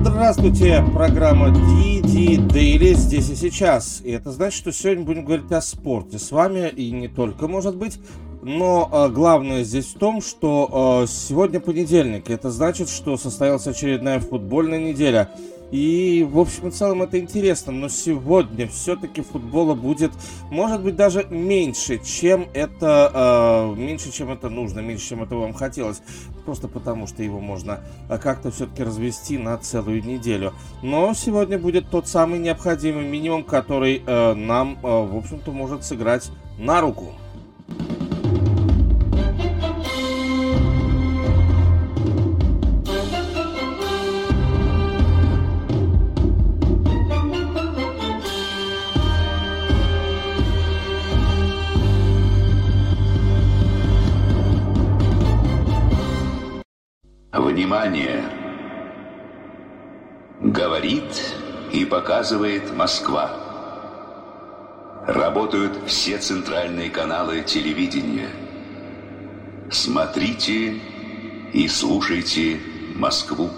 Здравствуйте, программа DD Daily здесь и сейчас. И это значит, что сегодня будем говорить о спорте с вами, и не только, может быть. Но э, главное здесь в том, что э, сегодня понедельник. Это значит, что состоялась очередная футбольная неделя. И, в общем и целом, это интересно. Но сегодня все-таки футбола будет, может быть, даже меньше, чем это, э, меньше, чем это нужно, меньше, чем это вам хотелось. Просто потому, что его можно как-то все-таки развести на целую неделю. Но сегодня будет тот самый необходимый минимум, который э, нам, э, в общем-то, может сыграть на руку. Внимание! Говорит и показывает Москва. Работают все центральные каналы телевидения. Смотрите и слушайте Москву.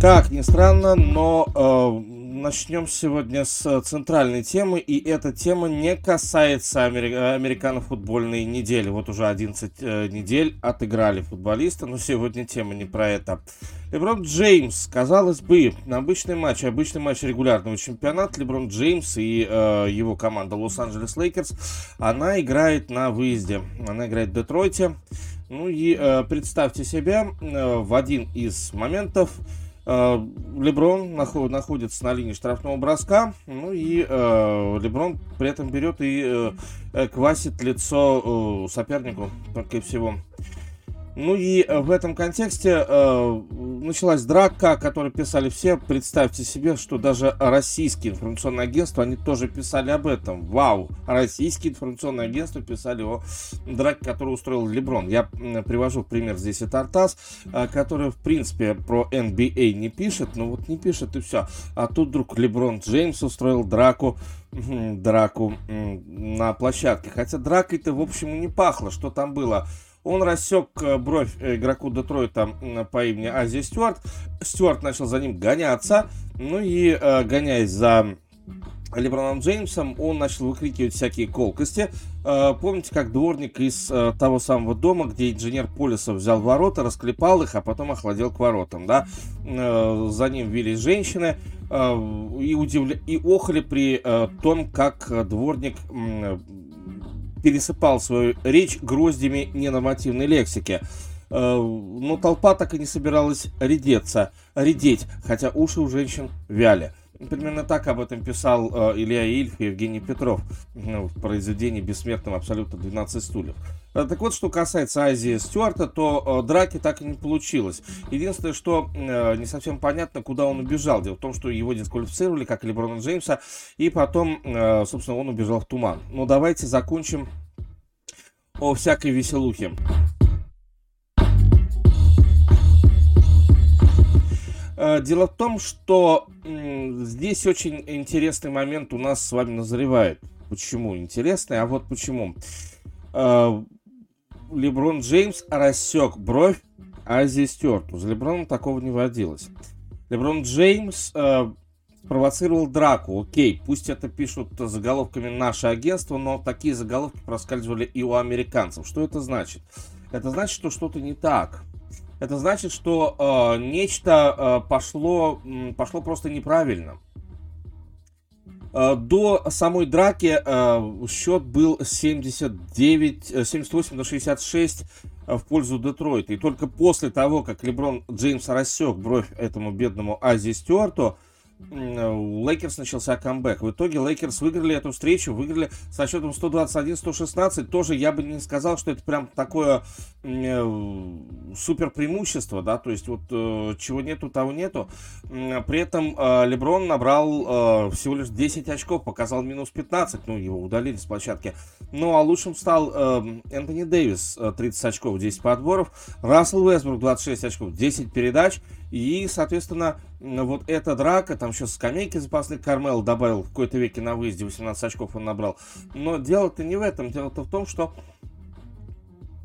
Так, не странно, но э, начнем сегодня с центральной темы, и эта тема не касается амери- американо-футбольной недели. Вот уже 11 э, недель отыграли футболисты, но сегодня тема не про это. Леброн Джеймс, казалось бы, на обычный матч, обычный матч регулярного чемпионата, Леброн Джеймс и э, его команда Лос-Анджелес Лейкерс, она играет на выезде, она играет в Детройте. Ну и э, представьте себе, э, в один из моментов Э, Леброн находится на линии штрафного броска, ну и э, Леброн при этом берет и э, квасит лицо сопернику, только и всего. Ну и э, в этом контексте э, началась драка, о которой писали все. Представьте себе, что даже российские информационные агентства, они тоже писали об этом. Вау! Российские информационные агентства писали о драке, которую устроил Леброн. Я привожу пример здесь и Тартас, э, который, в принципе, про NBA а не пишет, но вот не пишет и все. А тут вдруг Леброн Джеймс устроил драку драку на площадке. Хотя дракой-то, в общем, не пахло. Что там было? Он рассек э, бровь э, игроку Детройта по имени Ази Стюарт. Стюарт начал за ним гоняться. Ну и э, гоняясь за Леброном Джеймсом, он начал выкрикивать всякие колкости. Помните, как дворник из того самого дома, где инженер Полисов взял ворота, расклепал их, а потом охладил к воротам, да? За ним вились женщины и, удивля... и охали при том, как дворник пересыпал свою речь гроздями ненормативной лексики. Э, но толпа так и не собиралась редеться, редеть, хотя уши у женщин вяли. Примерно так об этом писал э, Илья Ильф и Евгений Петров ну, в произведении «Бессмертном абсолютно 12 стульев». Э, так вот, что касается Азии Стюарта, то э, драки так и не получилось. Единственное, что э, не совсем понятно, куда он убежал. Дело в том, что его дисквалифицировали, как и Леброна Джеймса, и потом, э, собственно, он убежал в туман. Но давайте закончим о всякой веселухе. Дело в том, что здесь очень интересный момент у нас с вами назревает. Почему интересный? А вот почему. Леброн Джеймс рассек бровь Азии Стюарту. За Леброном такого не водилось. Леброн Джеймс э, провоцировал драку. Окей, пусть это пишут заголовками наше агентство, но такие заголовки проскальзывали и у американцев. Что это значит? Это значит, что что-то не так это значит, что э, нечто э, пошло, пошло просто неправильно. Э, до самой драки э, счет был 79, 78 э, на 66 в пользу Детройта. И только после того, как Леброн Джеймс рассек бровь этому бедному Айзее Стюарту, у Лейкерс начался камбэк. В итоге Лейкерс выиграли эту встречу, выиграли со счетом 121-116. Тоже я бы не сказал, что это прям такое э, супер преимущество, да, то есть вот э, чего нету, того нету. При этом э, Леброн набрал э, всего лишь 10 очков, показал минус 15, ну, его удалили с площадки. Ну, а лучшим стал э, Энтони Дэвис, 30 э, очков, 10 подборов. Рассел Уэстбрук, 26 очков, 10 передач. И, соответственно, вот эта драка, там еще скамейки запасных Кармело добавил в какой-то веке на выезде, 18 очков он набрал. Но дело-то не в этом, дело-то в том, что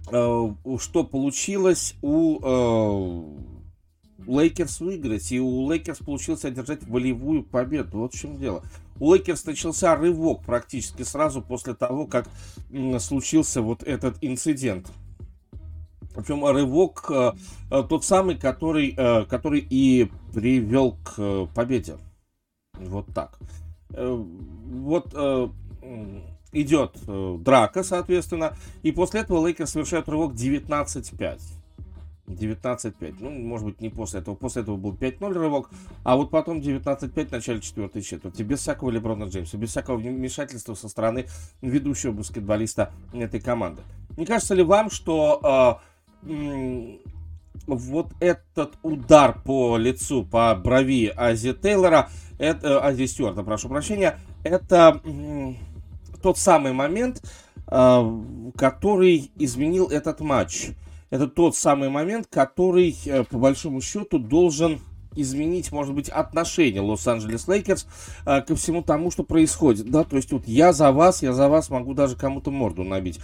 э, что получилось у э, Лейкерс выиграть, и у Лейкерс получилось одержать волевую победу. Вот в чем дело. У Лейкерс начался рывок практически сразу после того, как случился вот этот инцидент. Причем рывок э, э, тот самый, который, э, который и привел к победе. Вот так. Вот идет драка, соответственно, и после этого Лейкерс совершают рывок 19-5. 19-5. Ну, может быть, не после этого. После этого был 5-0 рывок, а вот потом 19-5 в начале четвертой четверти. Без всякого Леброна Джеймса, без всякого вмешательства со стороны ведущего баскетболиста этой команды. Не кажется ли вам, что вот этот удар по лицу, по брови Ази Тейлора, это, э, Ази Стюарта, прошу прощения, это тот самый момент, э, который изменил этот матч. Это тот самый момент, который, э, по большому счету, должен изменить, может быть, отношение Лос-Анджелес Лейкерс э, ко всему тому, что происходит, да, то есть вот я за вас, я за вас могу даже кому-то морду набить,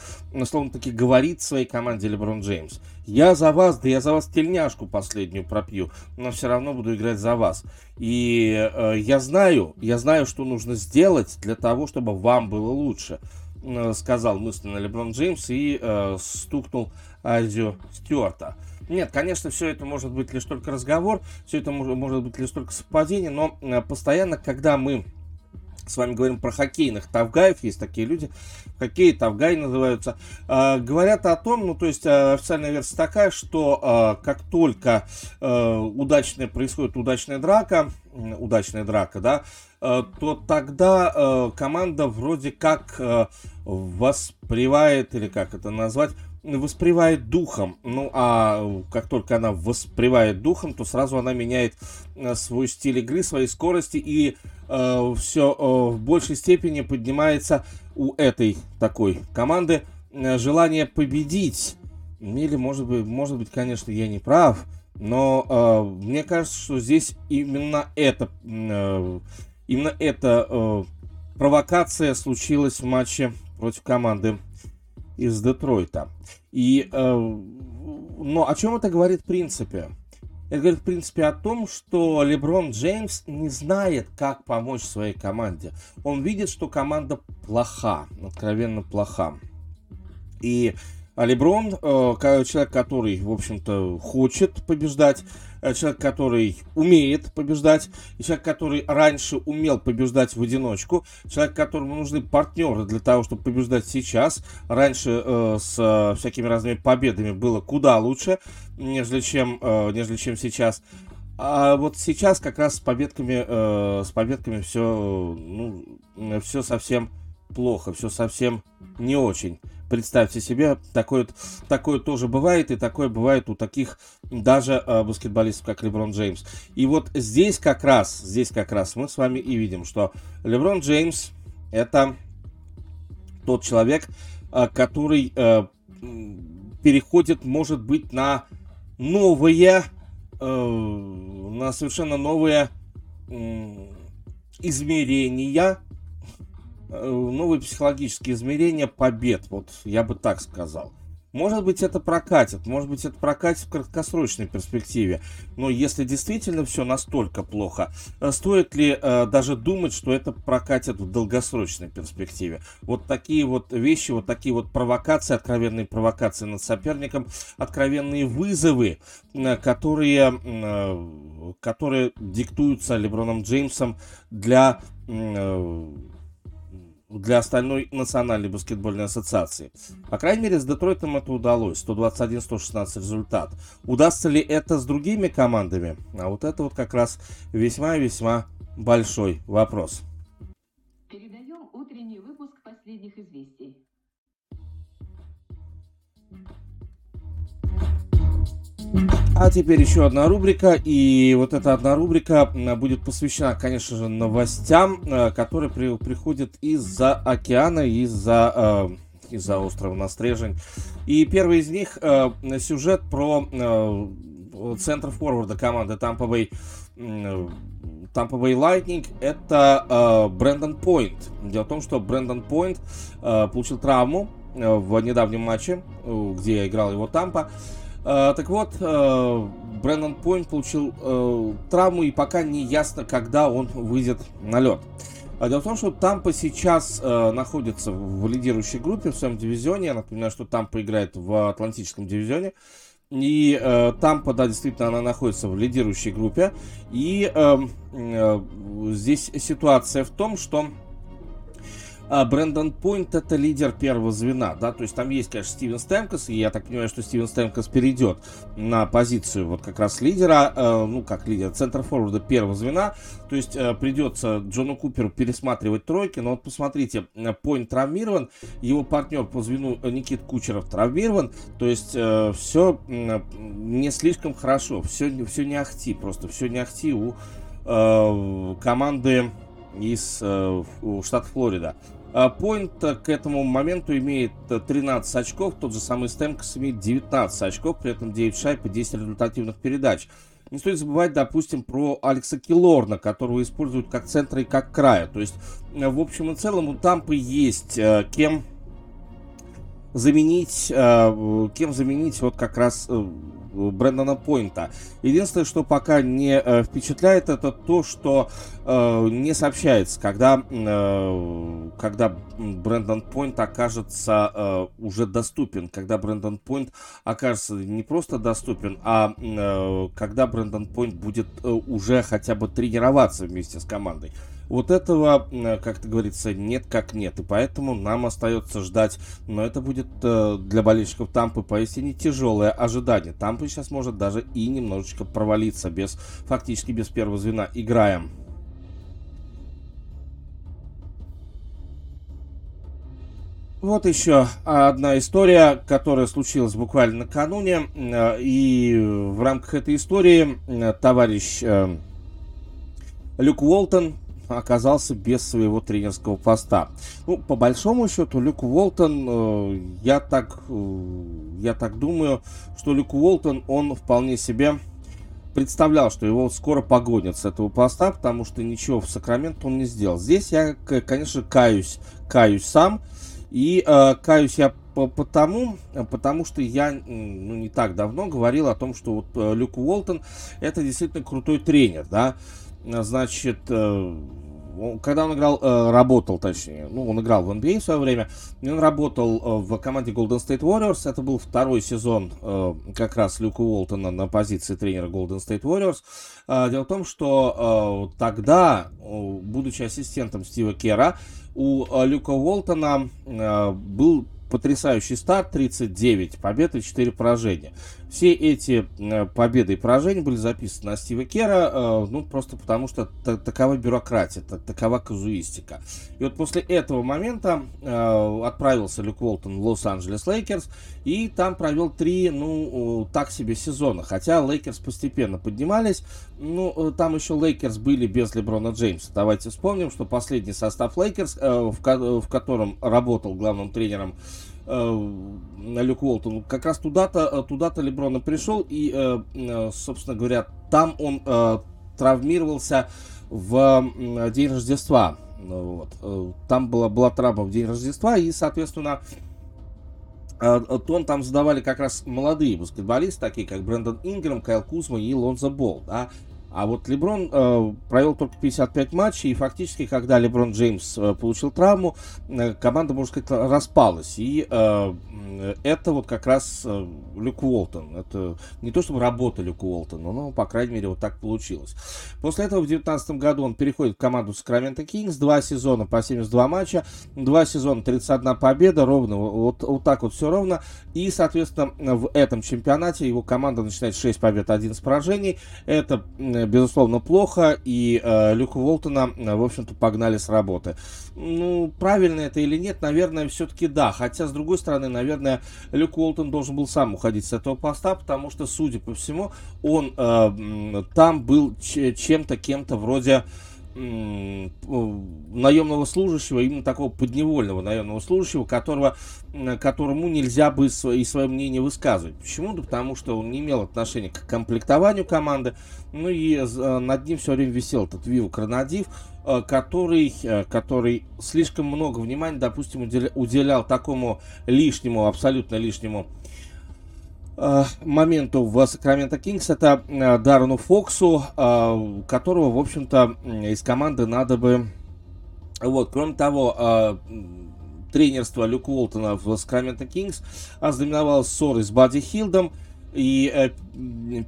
словно так и говорит своей команде Леброн Джеймс, я за вас, да я за вас тельняшку последнюю пропью, но все равно буду играть за вас, и э, я знаю, я знаю, что нужно сделать для того, чтобы вам было лучше, э, сказал мысленно Леброн Джеймс и э, стукнул Азио Стюарта. Нет, конечно, все это может быть лишь только разговор, все это может, быть лишь только совпадение, но э, постоянно, когда мы с вами говорим про хоккейных тавгаев, есть такие люди, хоккей тавгай называются, э, говорят о том, ну то есть э, официальная версия такая, что э, как только э, удачная происходит удачная драка, э, удачная драка, да, э, то тогда э, команда вроде как э, воспривает, или как это назвать, воспривает духом. Ну, а как только она воспривает духом, то сразу она меняет э, свой стиль игры, свои скорости, и э, все э, в большей степени поднимается у этой такой команды э, желание победить. Или, может быть, может быть, конечно, я не прав, но э, мне кажется, что здесь именно это, э, именно эта э, провокация случилась в матче против команды из Детройта. И, э, но о чем это говорит в принципе? Это говорит, в принципе, о том, что Леброн Джеймс не знает, как помочь своей команде. Он видит, что команда плоха, откровенно плоха. И Леброн, э, человек, который, в общем-то, хочет побеждать, человек, который умеет побеждать, человек, который раньше умел побеждать в одиночку, человек, которому нужны партнеры для того, чтобы побеждать сейчас. Раньше э, с э, всякими разными победами было куда лучше, нежели чем, э, нежели чем сейчас. А вот сейчас как раз с победками, э, с победками все, ну, все совсем плохо, все совсем не очень. Представьте себе, такое, такое тоже бывает, и такое бывает у таких даже э, баскетболистов, как Леброн Джеймс. И вот здесь как раз, здесь как раз мы с вами и видим, что Леброн Джеймс это тот человек, э, который э, переходит, может быть, на новые, э, на совершенно новые э, измерения новые психологические измерения побед, вот я бы так сказал. Может быть, это прокатит, может быть, это прокатит в краткосрочной перспективе. Но если действительно все настолько плохо, э, стоит ли э, даже думать, что это прокатит в долгосрочной перспективе? Вот такие вот вещи, вот такие вот провокации, откровенные провокации над соперником, откровенные вызовы, э, которые, э, которые диктуются Леброном Джеймсом для... Э, для остальной национальной баскетбольной ассоциации. По крайней мере, с Детройтом это удалось. 121-116 результат. Удастся ли это с другими командами? А вот это вот как раз весьма-весьма большой вопрос. Передаем утренний выпуск последних известий. А теперь еще одна рубрика, и вот эта одна рубрика будет посвящена, конечно же, новостям, э, которые при, приходят из-за океана, из-за э, из-за острова Настрежень. И первый из них э, сюжет про э, центр форварда команды Tampa Bay, э, Tampa Bay Lightning. Это э, Брэндон Пойнт. Дело в том, что Брэндон Пойнт э, получил травму э, в недавнем матче, э, где играл его Тампа. Uh, так вот, uh, Брэндон Пойнт получил uh, травму, и пока не ясно, когда он выйдет на лед. А дело в том, что Тампа сейчас э, находится в лидирующей группе в своем дивизионе. Я напоминаю, что Тампа играет в Атлантическом дивизионе. И э, Тампа, да, действительно, она находится в лидирующей группе. И э, э, здесь ситуация в том, что а Брэндон Пойнт это лидер первого звена, да, то есть там есть, конечно, Стивен Стэнкос, и я так понимаю, что Стивен Стэнкос перейдет на позицию вот как раз лидера, э, ну, как лидер, центр форварда первого звена, то есть э, придется Джону Куперу пересматривать тройки, но вот посмотрите, э, Пойнт травмирован, его партнер по звену э, Никит Кучеров травмирован, то есть э, все э, не слишком хорошо, все, все не ахти, просто все не ахти у команды из штата Флорида. Пойнт к этому моменту имеет 13 очков, тот же самый Стэнкс имеет 19 очков, при этом 9 шайб и 10 результативных передач. Не стоит забывать, допустим, про Алекса Килорна, которого используют как центра и как края. То есть, в общем и целом, у Тампы есть э, кем заменить, э, кем заменить вот как раз э, Брэндона Пойнта. Единственное, что пока не э, впечатляет, это то, что э, не сообщается, когда, э, когда Брэндон Пойнт окажется э, уже доступен, когда Брэндон Пойнт окажется не просто доступен, а э, когда Брэндон Пойнт будет э, уже хотя бы тренироваться вместе с командой. Вот этого, э, как-то говорится, нет как нет. И поэтому нам остается ждать. Но это будет э, для болельщиков Тампы поистине тяжелое ожидание. Тампа сейчас может даже и немножечко провалиться без, фактически без первого звена. Играем. Вот еще одна история, которая случилась буквально накануне. Э, и в рамках этой истории товарищ Люк Уолтон, оказался без своего тренерского поста. Ну, по большому счету, Люк Уолтон, э, я так, э, я так думаю, что Люк Уолтон, он вполне себе представлял, что его скоро погонят с этого поста, потому что ничего в Сакраменто он не сделал. Здесь я, конечно, каюсь, каюсь сам, и э, каюсь я потому, потому что я ну, не так давно говорил о том, что вот э, Люк Уолтон это действительно крутой тренер, да, значит, э, когда он играл, э, работал, точнее, ну, он играл в NBA в свое время, он работал э, в команде Golden State Warriors, это был второй сезон как раз Люка Уолтона на позиции тренера Golden State Warriors. Дело в том, что тогда, будучи ассистентом Стива Кера, у Люка Уолтона был потрясающий старт, 39 побед и 4 поражения. Все эти э, победы и поражения были записаны на Стива Кера, э, ну, просто потому что такова бюрократия, такова казуистика. И вот после этого момента э, отправился Люк Уолтон в Лос-Анджелес Лейкерс, и там провел три, ну, так себе сезона. Хотя Лейкерс постепенно поднимались, ну, там еще Лейкерс были без Леброна Джеймса. Давайте вспомним, что последний состав Лейкерс, в котором работал главным тренером Люк Уолтон, как раз туда-то э, туда-то Леброн пришел, и, э, э, собственно говоря, там он э, травмировался в э, день Рождества. Вот. Э, там была, была травма в день Рождества, и, соответственно, тон там задавали как раз молодые баскетболисты, такие как Брэндон Инграм, Кайл Кузма и Лонзо Болл, да, А вот Леброн э, провел только 55 матчей, и фактически, когда Леброн Джеймс э, получил травму, э, команда, можно сказать, распалась. И э, это вот как раз э, Люк Уолтон. Это не то, чтобы работа Люка Уолтона, но, по крайней мере, вот так получилось. После этого в 2019 году он переходит в команду Сакраменто Кингс. Два сезона по 72 матча, два сезона 31 победа, ровно, вот, вот так вот все ровно. И, соответственно, в этом чемпионате его команда начинает 6 побед, 11 поражений. Это безусловно, плохо, и э, Люка Уолтона, э, в общем-то, погнали с работы. Ну, правильно это или нет, наверное, все-таки да. Хотя, с другой стороны, наверное, Люк Уолтон должен был сам уходить с этого поста, потому что, судя по всему, он э, там был чем-то, кем-то вроде наемного служащего, именно такого подневольного наемного служащего, которого, которому нельзя бы и свое мнение высказывать. Почему? Да потому что он не имел отношения к комплектованию команды, ну и э, над ним все время висел этот Вива Кронадив, э, который, э, который слишком много внимания, допустим, уделял такому лишнему, абсолютно лишнему Э, моменту в Сакраменто Кингс, это э, Даррену Фоксу, э, которого, в общем-то, из команды надо бы... Вот, кроме того, тренерство Люка Уолтона в Сакраменто Кингс ознаменовалось ссорой с Бадди Хилдом и э,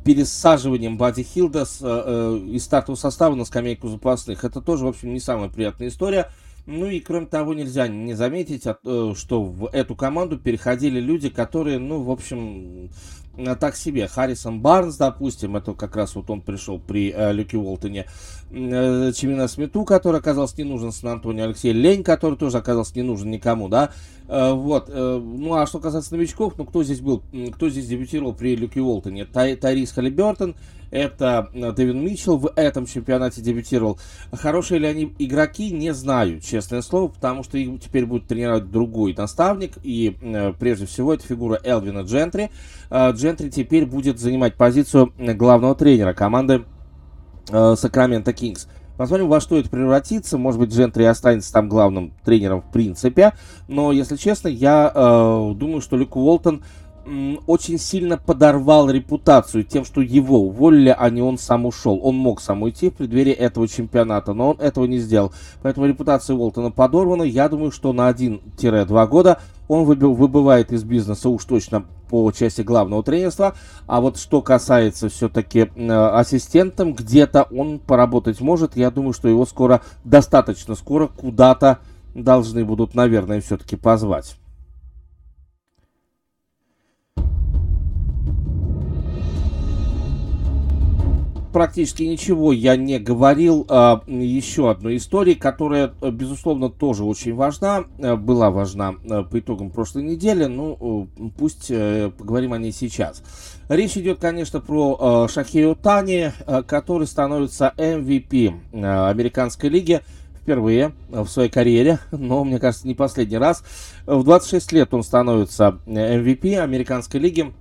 пересаживанием Бадди Хилда с, э, из стартового состава на скамейку запасных. Это тоже, в общем, не самая приятная история. Ну и кроме того, нельзя не заметить, э, что в эту команду переходили люди, которые, ну, в общем, Э, так себе. Харрисон Барнс, допустим, это как раз вот он пришел при э, Люке Уолтоне. Э, Чемина Смету, который оказался не нужен Сан-Антонио. Алексей Лень, который тоже оказался не нужен никому, да. Э, вот. Э, ну, а что касается новичков, ну, кто здесь был, кто здесь дебютировал при Люке Уолтоне? Тай, Тайрис Халибертон, это э, Дэвин Митчелл в этом чемпионате дебютировал. Хорошие ли они игроки, не знаю, честное слово, потому что их теперь будет тренировать другой наставник, и э, прежде всего это фигура Элвина Джентри. Э, Джентри теперь будет занимать позицию главного тренера команды Сакраменто Кингс. Посмотрим, во что это превратится. Может быть, Джентри останется там главным тренером в принципе. Но, если честно, я э, думаю, что Люк Уолтон очень сильно подорвал репутацию тем, что его уволили, а не он сам ушел. Он мог сам уйти в преддверии этого чемпионата, но он этого не сделал. Поэтому репутация Уолтона подорвана. Я думаю, что на 1-2 года он выбывает из бизнеса уж точно по части главного тренерства. А вот что касается все-таки э, ассистентом, где-то он поработать может. Я думаю, что его скоро, достаточно скоро куда-то должны будут, наверное, все-таки позвать. Практически ничего я не говорил. А, еще одной истории, которая, безусловно, тоже очень важна, э, была важна э, по итогам прошлой недели. Ну, пусть э, поговорим о ней сейчас. Речь идет, конечно, про Шахею Тани, который становится MVP американской лиги впервые в своей карьере, но, мне кажется, не последний раз. В 26 лет он становится MVP американской лиги,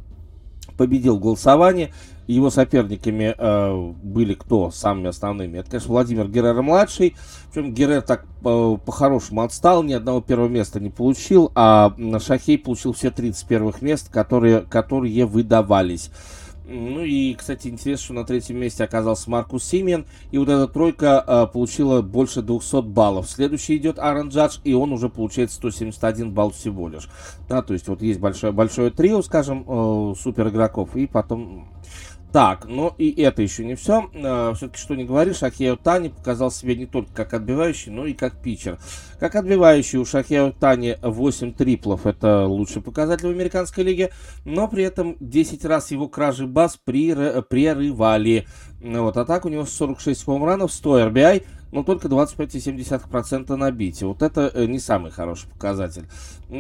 победил в голосовании. Его соперниками э, были кто самыми основными? Это, конечно, Владимир Геррера-младший. Причем Геррер так э, по-хорошему отстал, ни одного первого места не получил, а Шахей получил все 30 первых мест, которые, которые выдавались. Ну и, кстати, интересно, что на третьем месте оказался Маркус Симен. И вот эта тройка э, получила больше 200 баллов. Следующий идет Аарон Джадж, и он уже получает 171 балл всего лишь. Да, то есть вот есть большое, большое трио, скажем, э, супер игроков, и потом так, но и это еще не все. Э, Все-таки, что не говоришь, Шахео Тани показал себя не только как отбивающий, но и как питчер. Как отбивающий у Шахео Тани 8 триплов, это лучший показатель в американской лиге, но при этом 10 раз его кражи баз прерывали. Вот, а так у него 46 хомранов, 100 RBI, но только 25,7% набития. Вот это э, не самый хороший показатель.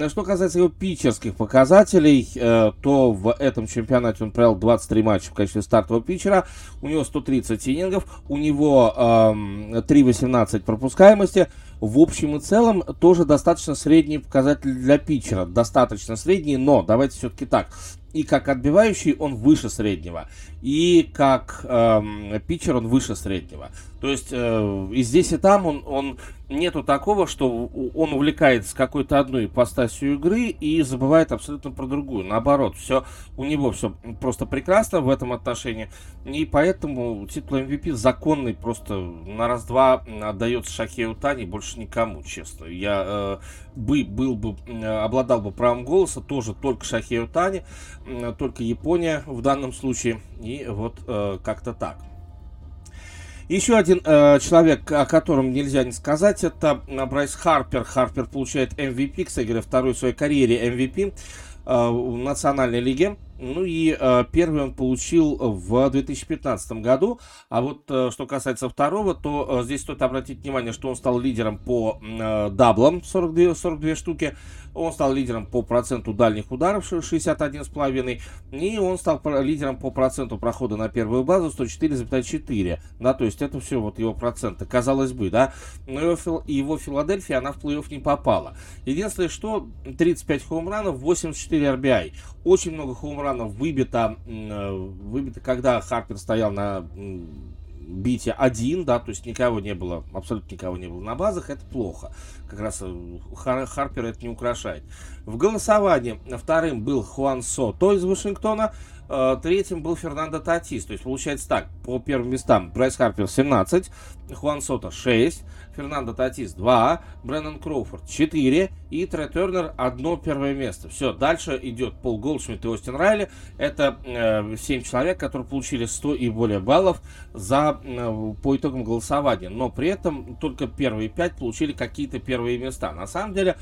Что касается его питчерских показателей, э, то в этом чемпионате он провел 23 матча в качестве стартового питчера. У него 130 инингов, у него 3,18 эм, пропускаемости. В общем и целом тоже достаточно средний показатель для питчера. Достаточно средний, но давайте все-таки так и как отбивающий он выше среднего, и как эм, питчер он выше среднего. То есть э, и здесь, и там он, он нету такого, что он увлекается какой-то одной ипостасью игры и забывает абсолютно про другую. Наоборот, все у него все просто прекрасно в этом отношении. И поэтому титул MVP законный просто на раз-два отдается Шахею Тани, больше никому, честно. Я э, бы, был бы, обладал бы правом голоса, тоже только Шахею Тани, только Япония в данном случае. И вот э, как-то так. Еще один э, человек, о котором нельзя не сказать, это э, Брайс Харпер. Харпер получает MVP, кстати говоря, второй в своей карьере MVP э, в национальной лиге. Ну и э, первый он получил в 2015 году. А вот э, что касается второго, то э, здесь стоит обратить внимание, что он стал лидером по э, даблам 42, 42 штуки. Он стал лидером по проценту дальних ударов 61,5. И он стал лидером по проценту прохода на первую базу 104,4. Да, то есть это все вот его проценты. Казалось бы, да. Но его, его Филадельфия, она в плей-офф не попала. Единственное, что 35 хоумранов, 84 RBI. Очень много хоумранов выбито, э, выбито, когда Харпер стоял на бите один, да, то есть никого не было, абсолютно никого не было на базах, это плохо. Как раз э, Хар Харпер это не украшает. В голосовании вторым был Хуан Сото из Вашингтона, э, третьим был Фернандо Татис. То есть получается так, по первым местам Брайс Харпер 17, Хуан Сото 6, Фернандо Татис 2, Брэннон Кроуфорд 4 и Трей Тернер одно первое место. Все, дальше идет Пол Голдшмидт и Остин Райли. Это э, 7 человек, которые получили 100 и более баллов за, э, по итогам голосования. Но при этом только первые 5 получили какие-то первые места. На самом деле,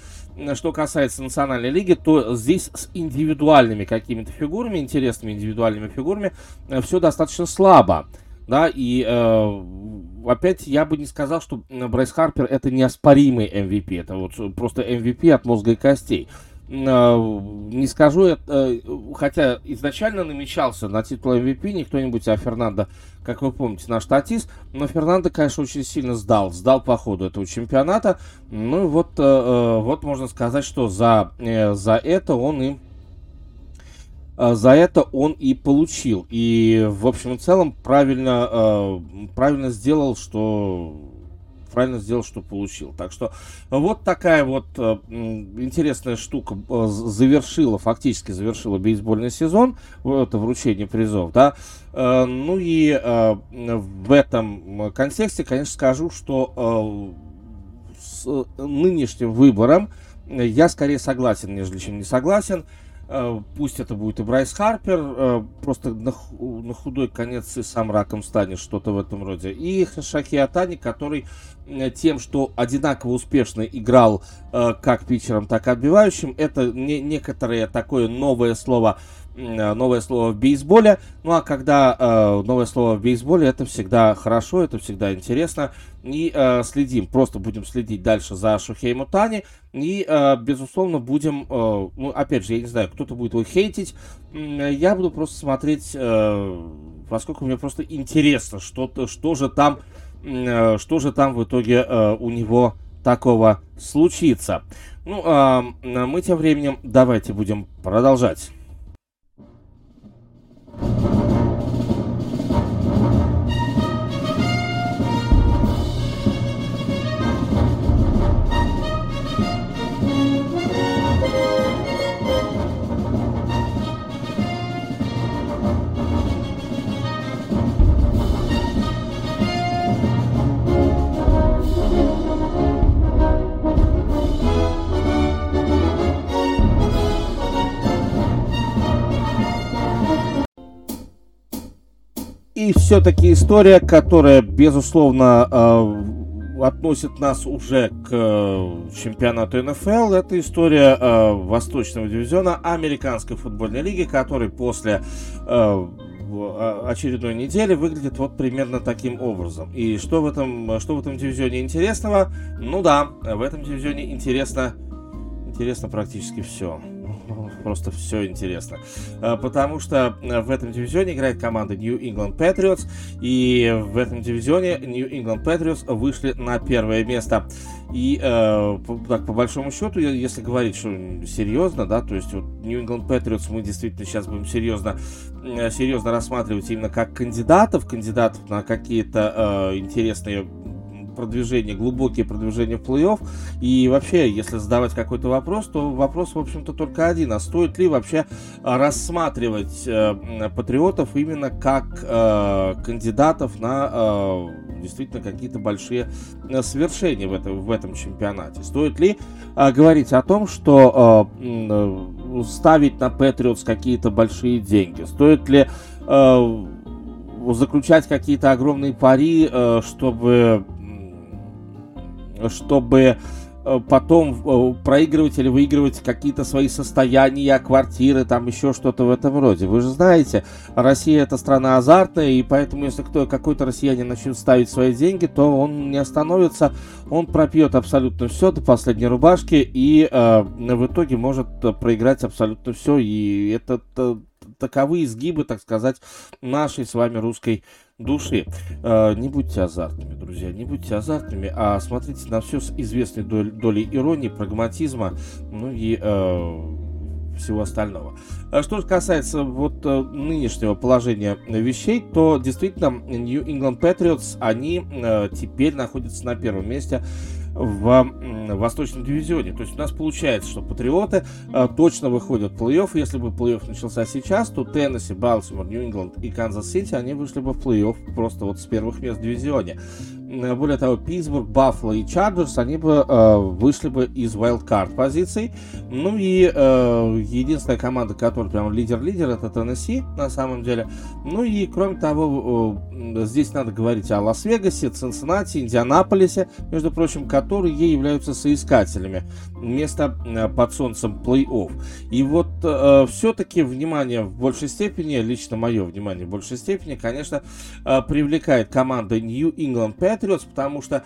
что касается национальной лиги, то здесь с индивидуальными какими-то фигурами, интересными индивидуальными фигурами, э, все достаточно слабо. Да, и э, опять я бы не сказал, что Брайс Харпер это неоспоримый MVP. Это вот просто MVP от мозга и костей. Э, не скажу, это, хотя изначально намечался на титул MVP не кто-нибудь, а Фернандо, как вы помните, наш статист, но Фернандо, конечно, очень сильно сдал, сдал по ходу этого чемпионата. Ну вот, э, э, вот можно сказать, что за, за это он и а, за это он и получил. И, в общем и целом, правильно, а, правильно сделал, что правильно сделал, что получил. Так что вот такая вот а, интересная штука завершила, фактически завершила бейсбольный сезон, это вручение призов, да. Ну и в этом контексте, конечно, скажу, что с нынешним выбором я скорее согласен, нежели чем не согласен. Э, пусть это будет и Брайс Харпер, э, просто на, худой конец и сам раком станет, что-то в этом роде. И Шаки Атани, который э, тем, что одинаково успешно играл как питчером, так и отбивающим, это не, некоторое такое новое слово новое слово в бейсболе. Ну а когда э, новое слово в бейсболе, это всегда хорошо, это всегда интересно. И э, следим, просто будем следить дальше за Шухей Мутани. И, э, безусловно, будем, э, ну, опять же, я не знаю, кто-то будет его хейтить. Я буду просто смотреть, э, поскольку мне просто интересно, что, что же там, э, что же там в итоге э, у него такого случится. Ну, а мы тем временем давайте будем продолжать. И все-таки история, которая, безусловно, э, относит нас уже к э, чемпионату НФЛ, это история э, Восточного дивизиона Американской футбольной лиги, который после очередной недели выглядит вот примерно таким образом. И что в этом, что в этом дивизионе интересного? Ну да, в этом дивизионе интересно, интересно практически все. просто все интересно. Э, потому что в этом дивизионе играет команда New England Patriots, и в этом дивизионе New England Patriots вышли на первое место. И э, так, по большому счету, если говорить, что серьезно, да, то есть вот New England Patriots мы действительно сейчас будем серьезно, серьезно рассматривать именно как кандидатов, кандидатов на какие-то э, интересные продвижение, глубокие продвижения в плей-офф. И вообще, если задавать какой-то вопрос, то вопрос, в общем-то, только один. А стоит ли вообще рассматривать э, патриотов именно как э, кандидатов на э, действительно какие-то большие э, свершения в, это, в этом чемпионате? Стоит ли э, говорить о том, что э, ставить на Патриотс какие-то большие деньги? Стоит ли э, заключать какие-то огромные пари, э, чтобы чтобы э, потом э, проигрывать или выигрывать какие-то свои состояния, квартиры, там еще что-то в этом роде. Вы же знаете, Россия это страна азартная, и поэтому если кто, какой-то россиянин начнет ставить свои деньги, то он не остановится, он пропьет абсолютно все до последней рубашки и э, в итоге может проиграть абсолютно все. И это таковы изгибы, так сказать, нашей с вами русской души. Э, не будьте азартными, друзья, не будьте азартными, а смотрите на все с известной долей, долей иронии, прагматизма, ну и э, всего остального. А что же касается вот э, нынешнего положения вещей, то действительно New England Patriots, они э, теперь находятся на первом месте в Восточном дивизионе. То есть у нас получается, что Патриоты э, точно выходят в плей-офф. Если бы плей-офф начался сейчас, то Теннесси, Балтимор, Нью-Ингланд и Канзас-Сити, они вышли бы в плей-офф просто вот с первых мест в дивизионе. Более того, Питтсбург, Баффало и Чарджерс, они бы э, вышли бы из wildcard позиций. Ну и э, единственная команда, которая прям лидер-лидер, это Теннесси на самом деле. Ну и кроме того, э, здесь надо говорить о Лас-Вегасе, Цинциннати, Индианаполисе, между прочим, которые являются соискателями места э, под солнцем плей-офф. И вот э, все-таки внимание в большей степени, лично мое внимание в большей степени, конечно, э, привлекает команда New England Patriots, Патриотс, потому что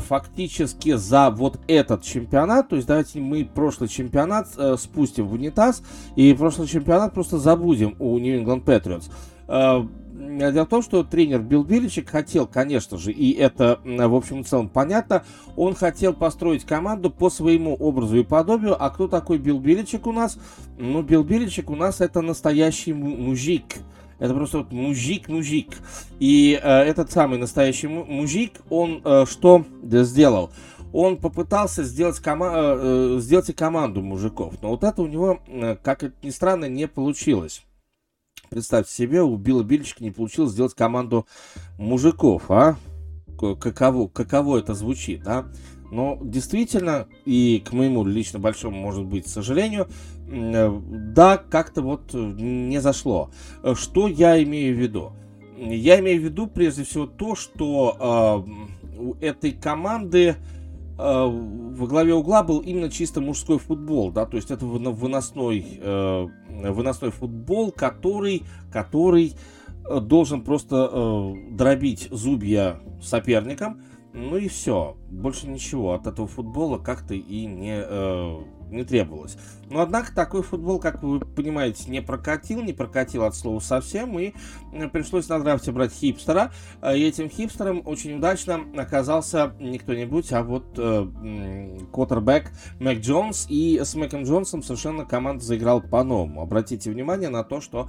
фактически за вот этот чемпионат, то есть давайте мы прошлый чемпионат э, спустим в унитаз, и прошлый чемпионат просто забудем у New England Patriots. Э, Дело в том, что тренер Билл Биличек хотел, конечно же, и это, в общем и целом, понятно, он хотел построить команду по своему образу и подобию. А кто такой Билл Биличек у нас? Ну, Билл Биличек у нас это настоящий мужик. Это просто вот мужик-мужик. И э, этот самый настоящий мужик, он э, что сделал? Он попытался сделать, кома- э, э, сделать и команду мужиков. Но вот это у него, э, как это ни странно, не получилось. Представьте себе, у Билла Бильчика не получилось сделать команду мужиков, а? Каково, каково это звучит, а? Но действительно, и к моему лично большому, может быть, сожалению, э, да, как-то вот не зашло. Что я имею в виду? Я имею в виду прежде всего то, что э, у этой команды э, во главе угла был именно чисто мужской футбол, да, то есть это выносной, э, выносной футбол, который, который э, должен просто э, дробить зубья соперникам, ну и все. Больше ничего от этого футбола как-то и не, э, не требовалось. Но однако такой футбол, как вы понимаете, не прокатил, не прокатил от слова совсем, и э, пришлось на драфте брать хипстера. Э, и этим хипстером очень удачно оказался не кто-нибудь, а вот э, квотербек Мэк Джонс. И с Мэком Джонсом совершенно команда заиграла по-новому. Обратите внимание на то, что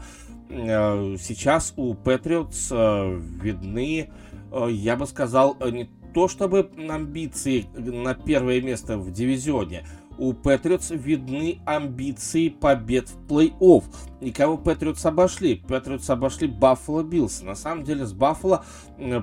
э, сейчас у Патриотс э, видны, э, я бы сказал, не то чтобы амбиции на первое место в дивизионе. У Патриотс видны амбиции побед в плей-офф. И кого Патриотс обошли? Патриотс обошли Баффало Биллс. На самом деле с Баффало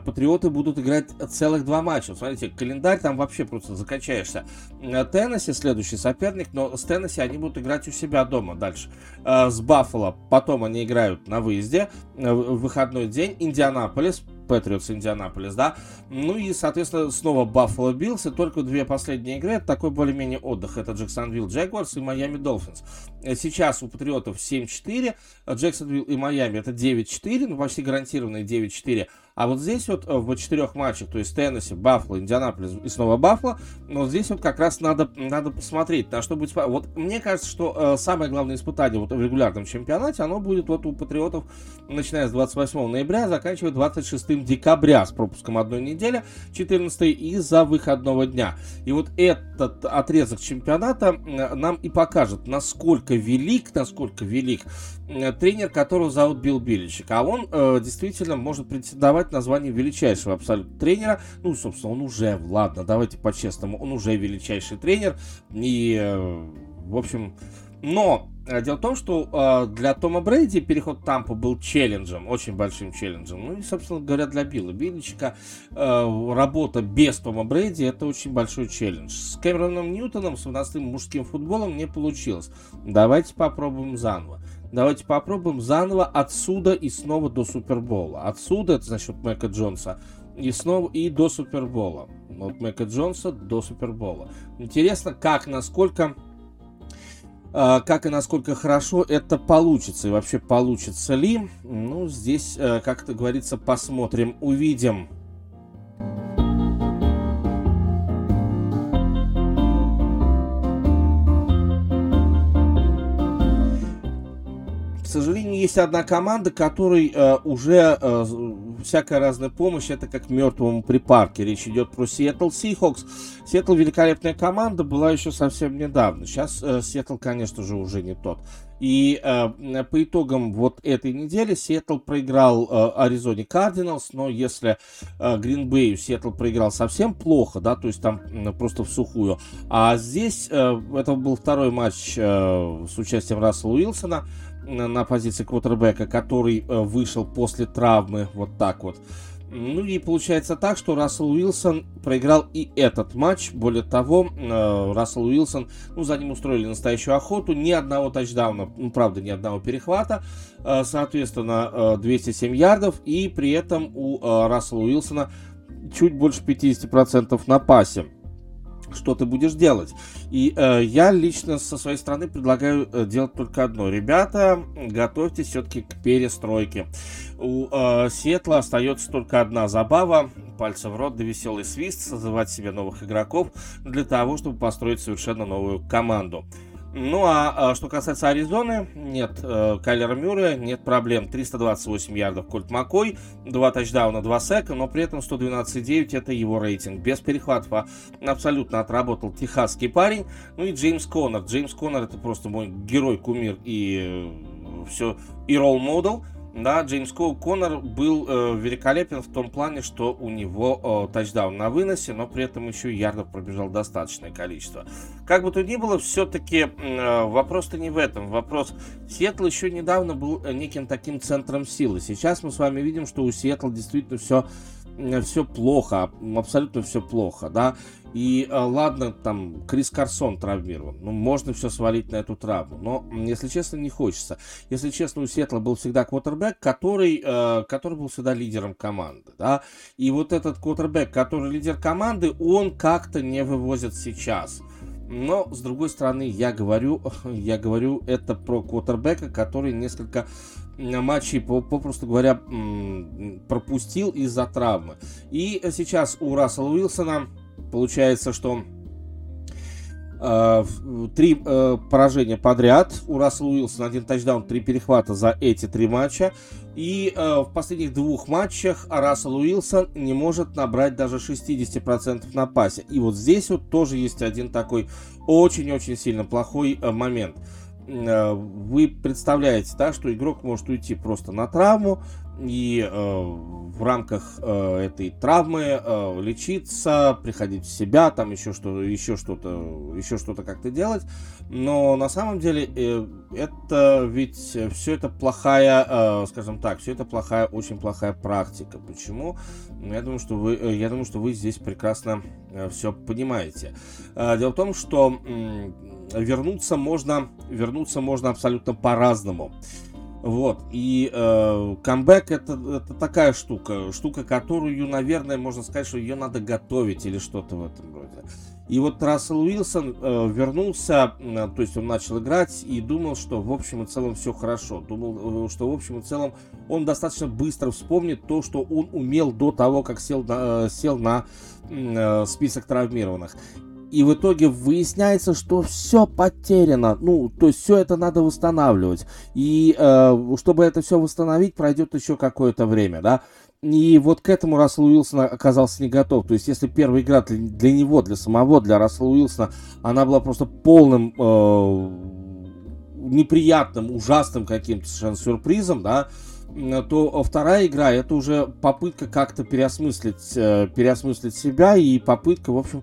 Патриоты будут играть целых два матча. Смотрите, календарь там вообще просто закачаешься. Теннесси следующий соперник, но с Теннесси они будут играть у себя дома дальше. Э, с Баффало потом они играют на выезде э, в выходной день. Индианаполис Патриотс Индианаполис, да. Ну и, соответственно, снова Баффало Биллс, и только две последние игры, это такой более-менее отдых, это Джексонвилл Джегуарс и Майами Долфинс. Сейчас у Патриотов 7-4, Джексонвилл и Майами это 9-4, ну почти гарантированные 9-4, А вот здесь вот в четырех матчах, то есть Теннесси, Баффало, Индианаполис и снова Баффало, но здесь вот как раз надо, надо посмотреть, на что будет... Вот мне кажется, что самое главное испытание вот в регулярном чемпионате, оно будет вот у Патриотов, начиная с 28 ноября, заканчивая 26 декабря с пропуском одной недели, 14 из-за выходного дня. И вот этот отрезок чемпионата нам и покажет, насколько велик, насколько велик тренер, которого зовут Билл Биличек. А он э, действительно может претендовать на звание величайшего абсолютно тренера. Ну, собственно, он уже, ладно, давайте по-честному, он уже величайший тренер. И, э, в общем, но э, дело в том, что э, для Тома Брейди переход Тампа был челленджем, очень большим челленджем. Ну и, собственно говоря, для Билла Билличика работа без Тома Брейди это очень большой челлендж. С Кэмероном Ньютоном, с выносным мужским футболом не получилось. Давайте попробуем заново. Давайте попробуем заново отсюда и снова до Супербола. Отсюда, это значит Мэка Джонса, и снова и до Супербола. От Мэка Джонса до Супербола. Интересно, как, насколько а, как и насколько хорошо это получится и вообще получится ли, ну, здесь, э, как это говорится, посмотрим, увидим. К сожалению, есть одна команда, которой э, уже э, всякая разная помощь, это как мертвому припарке. Речь идет про Seattle Seahawks. Сиэтл великолепная команда, была еще совсем недавно. Сейчас э, Сиэтл, конечно же, уже не тот. И э, по итогам вот этой недели Сиэтл проиграл э, Аризоне Кардиналс, но если э, Гринбею Сиэтл проиграл совсем плохо, да, то есть там э, просто в сухую, а здесь э, это был второй матч э, с участием Рассела Уилсона, на позиции квотербека, который э, вышел после травмы, вот так вот. Ну и получается так, что Рассел Уилсон проиграл и этот матч. Более того, э, Рассел Уилсон, ну, за ним устроили настоящую охоту. Ни одного тачдауна, ну, правда, ни одного перехвата. Э, соответственно, 207 ярдов. И при этом у Рассела Уилсона чуть больше 50% на пасе что ты будешь делать. И э, я лично со своей стороны предлагаю э, делать только одно. Ребята, готовьтесь все-таки к перестройке. У э, Сиэтла остается только одна забава. Пальцы в рот да веселый свист, созывать себе новых игроков для того, чтобы построить совершенно новую команду. Ну а, а что касается Аризоны, нет э, Кайлера Мюррея, нет проблем. 328 ярдов Кольт Макой, 2 тачдауна, 2 сека, но при этом 112,9 это его рейтинг. Без перехватов а абсолютно отработал техасский парень. Ну и Джеймс Коннор. Джеймс Коннор это просто мой герой, кумир и э, все, и ролл-модел. Да, Джеймс Коу Коннор был э, великолепен в том плане, что у него э, тачдаун на выносе, но при этом еще ярдов пробежал достаточное количество. Как бы то ни было, все-таки э, вопрос-то не в этом. Вопрос, Сиэтл еще недавно был э, неким таким центром силы. Сейчас мы с вами видим, что у Сиэтла действительно все все плохо, абсолютно все плохо, да. И э, ладно, там Крис Карсон травмирован, ну можно все свалить на эту травму, но если честно не хочется. Если честно, у Сетла был всегда квотербек, который, э, который был всегда лидером команды, да. И вот этот квотербек, который лидер команды, он как-то не вывозит сейчас. Но, с другой стороны, я говорю, я говорю это про квотербека, который несколько матчей, попросту говоря, пропустил из-за травмы. И сейчас у Рассела Уилсона получается, что э, три э, поражения подряд. У Рассела Уилсона один тачдаун, три перехвата за эти три матча. И э, в последних двух матчах Рассел Уилсон не может набрать даже 60% на пасе. И вот здесь вот тоже есть один такой очень-очень сильно плохой э, момент. Э, вы представляете, да, что игрок может уйти просто на травму и э, в рамках э, этой травмы э, лечиться, приходить в себя, там еще что, еще что-то, еще что-то как-то делать. Но на самом деле э, это ведь все это плохая, э, скажем так, все это плохая, очень плохая практика. Почему? Я думаю, что вы, э, я думаю, что вы здесь прекрасно э, все понимаете. Э, дело в том, что э, вернуться можно, вернуться можно абсолютно по-разному. Вот, и э, камбэк это, это такая штука, штука, которую, наверное, можно сказать, что ее надо готовить или что-то в этом роде. И вот Рассел Уилсон э, вернулся, э, то есть он начал играть и думал, что в общем и целом все хорошо. Думал, э, что в общем и целом он достаточно быстро вспомнит то, что он умел до того, как сел на, э, сел на э, список травмированных. И в итоге выясняется, что все потеряно. Ну, то есть все это надо восстанавливать. И э, чтобы это все восстановить, пройдет еще какое-то время, да. И вот к этому Рассел Уилсон оказался не готов. То есть, если первая игра для, него, для самого, для Рассела Уилсона, она была просто полным э, неприятным, ужасным каким-то совершенно сюрпризом, да, то вторая игра это уже попытка как-то переосмыслить, э, переосмыслить себя и попытка, в общем,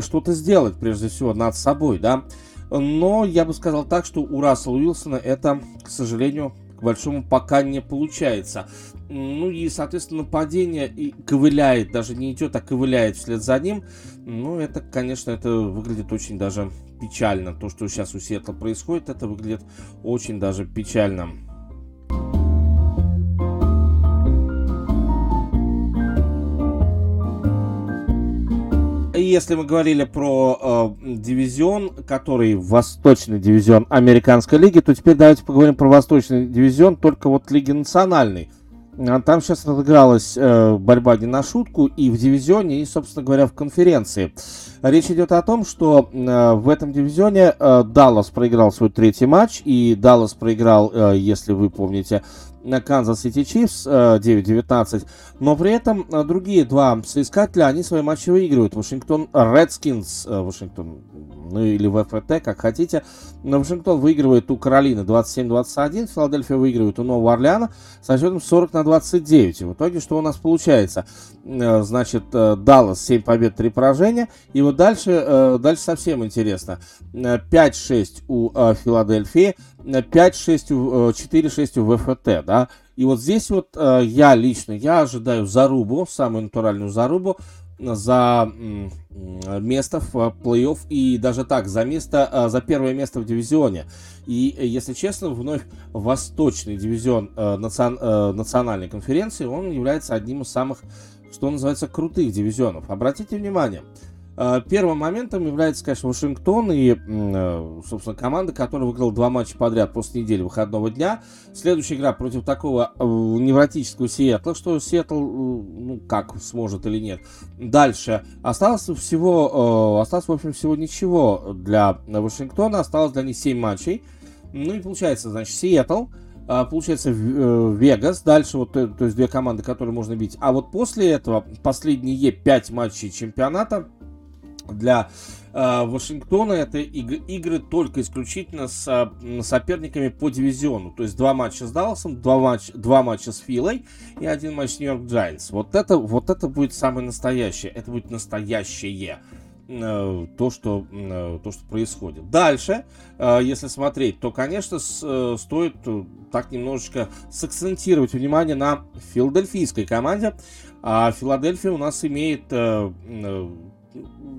что-то сделать, прежде всего, над собой, да. Но я бы сказал так, что у Рассела Уилсона это, к сожалению, к большому пока не получается. Ну и, соответственно, нападение и ковыляет, даже не идет, а ковыляет вслед за ним. Ну, это, конечно, это выглядит очень даже печально. То, что сейчас у Сиэтла происходит, это выглядит очень даже печально. Если мы говорили про э, дивизион, который восточный дивизион американской лиги, то теперь давайте поговорим про восточный дивизион, только вот лиги национальной. А там сейчас разыгралась э, борьба не на шутку и в дивизионе, и, собственно говоря, в конференции. Речь идет о том, что э, в этом дивизионе э, Даллас проиграл свой третий матч, и Даллас проиграл, э, если вы помните, на Канзас Сити Чифс 9-19, но при этом э, другие два соискателя, они свои матчи выигрывают. Вашингтон Редскинс, э, Вашингтон, ну или ВФТ, как хотите. Но Вашингтон выигрывает у Каролины 27-21, Филадельфия выигрывает у Нового Орлеана со счетом 40 на 29. И в итоге что у нас получается? Э, значит, Даллас 7 побед, 3 поражения. И вот дальше, дальше совсем интересно. 5-6 у Филадельфии, 5-6, 4-6 у ВФТ, да, и вот здесь вот э, я лично, я ожидаю зарубу, самую натуральную зарубу за место в плей-офф и даже так, за место, э, за первое место в дивизионе. И, если честно, вновь восточный дивизион э, национ, национальной конференции, он является одним из самых, что называется, крутых дивизионов. Обратите внимание, Э, первым моментом является, конечно, Вашингтон и, э, собственно, команда, которая выиграла два матча подряд после недели выходного дня. Следующая игра против такого э, невротического Сиэтла, что Сиэтл, ну, как сможет или нет. Дальше. Осталось всего, осталось, в общем, всего ничего для Вашингтона. Осталось для них 7 матчей. Ну и получается, значит, Сиэтл, получается Вегас, дальше вот, то есть две команды, которые можно бить. А вот после этого последние 5 матчей чемпионата для э, Вашингтона это иг- игры только исключительно с э, соперниками по дивизиону. То есть два матча с Далласом, два, матч, два матча с Филой и один матч с Нью-Йорк Джайнс. Вот это, вот это будет самое настоящее. Это будет настоящее э, то, что, э, то, что происходит. Дальше, э, если смотреть, то, конечно, с, стоит так немножечко сакцентировать внимание на филадельфийской команде. А Филадельфия у нас имеет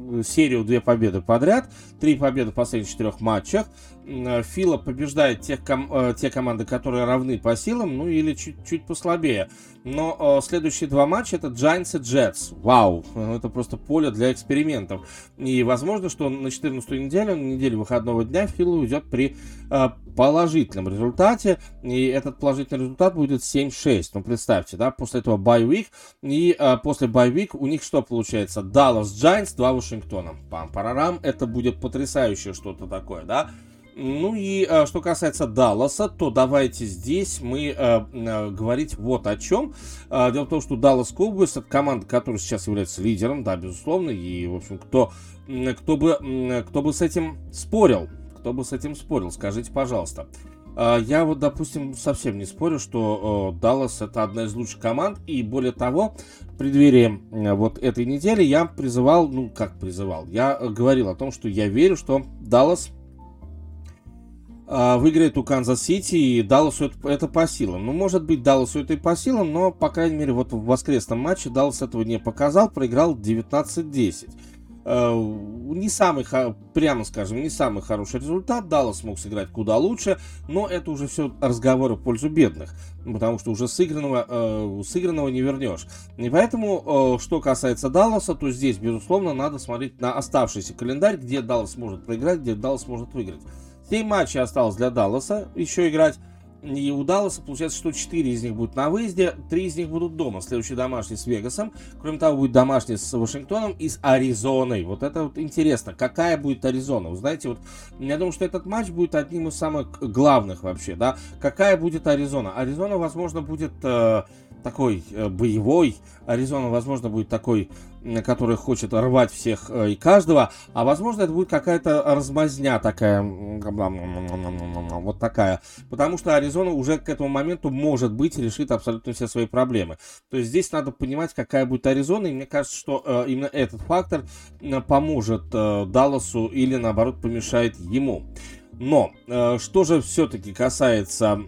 Э, серию две победы подряд, три победы в последних четырех матчах. Э, Фила побеждает тех ком э, те команды, которые равны по силам, ну или чуть-чуть послабее. Но э, следующие два матча это Giants и Jets. Вау, это просто поле для экспериментов. И возможно, что на 14 неделю, на неделю выходного дня Фила уйдет при э, положительном результате. И этот положительный результат будет 7-6. Ну представьте, да, после этого bye week. И э, после bye week у них что получается? Dallas Giants 2 Вашингтоном. Пам-парарам, это будет потрясающее что-то такое, да? Ну и э, что касается Далласа, то давайте здесь мы э, э, говорить вот о чем. Э, дело в том, что Даллас Cowboys это команда, которая сейчас является лидером, да, безусловно, и, в общем, кто, кто, бы, кто бы с этим спорил, кто бы с этим спорил, скажите, пожалуйста я вот, допустим, совсем не спорю, что Даллас это одна из лучших команд, и более того, в преддверии э, вот этой недели я призывал, ну как призывал, я говорил о том, что я верю, что Даллас а, выиграет у Канзас-Сити, и Далласу это, это по силам. Ну, может быть, Далласу это и по силам, но, по крайней мере, вот в воскресном матче Даллас этого не показал, проиграл 19-10. Э, не самый, прямо скажем, не самый хороший результат. Даллас смог сыграть куда лучше, но это уже все разговоры в пользу бедных, потому что уже сыгранного, э, сыгранного не вернешь. И поэтому, э, что касается Далласа, то здесь, безусловно, надо смотреть на оставшийся календарь, где Даллас может проиграть, где Даллас может выиграть. 7 матчей осталось для Далласа еще играть и у Далласа получается, что 4 из них будут на выезде, 3 из них будут дома. Следующий домашний с Вегасом. Кроме того, будет домашний с Вашингтоном и с Аризоной. Вот это вот интересно. Какая будет Аризона? Вы знаете, вот я думаю, что этот матч будет одним из самых главных вообще, да. Какая будет Аризона? Аризона, возможно, будет э, такой э, боевой. Аризона, возможно, будет такой который хочет рвать всех э, и каждого, а возможно это будет какая-то размазня такая, вот такая, потому что Аризона уже к этому моменту, может быть, решит абсолютно все свои проблемы. То есть здесь надо понимать, какая будет Аризона, и мне кажется, что э, именно этот фактор э, поможет Далласу или, наоборот, помешает ему. Но что же все-таки касается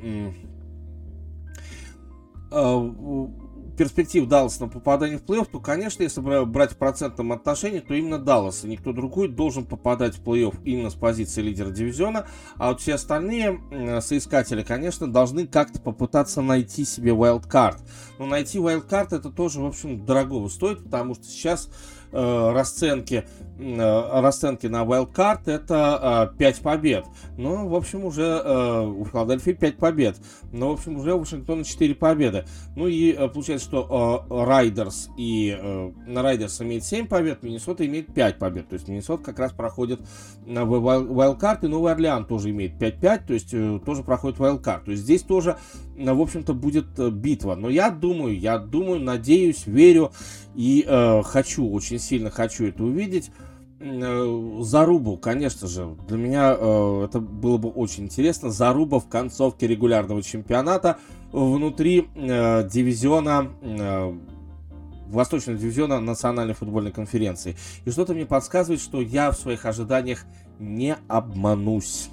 перспектив Далласа на попадание в плей-офф, то, конечно, если брать в процентном отношении, то именно Даллас и никто другой должен попадать в плей-офф именно с позиции лидера дивизиона, а вот все остальные соискатели, конечно, должны как-то попытаться найти себе wildcard. Но найти wildcard это тоже, в общем, дорого стоит, потому что сейчас э, расценки, расценки на wildcard это э, 5 побед. Ну, в общем, уже э, у Филадельфии 5 побед. Но, в общем, уже у Вашингтона 4 победы. Ну и э, получается, что Райдерс э, и э, Райдерс имеет 7 побед, Миннесота имеет 5 побед. То есть Миннесота как раз проходит на wildcard, и Новый Орлеан тоже имеет 5-5, то есть э, тоже проходит wildcard. То есть здесь тоже, э, в общем-то, будет э, битва. Но я думаю, я думаю, надеюсь, верю и э, хочу очень сильно хочу это увидеть. Э, Зарубу, конечно же, для меня э, это было бы очень интересно. Заруба в концовке регулярного чемпионата внутри э, дивизиона э, Восточного дивизиона Национальной футбольной конференции. И что-то мне подсказывает, что я в своих ожиданиях не обманусь.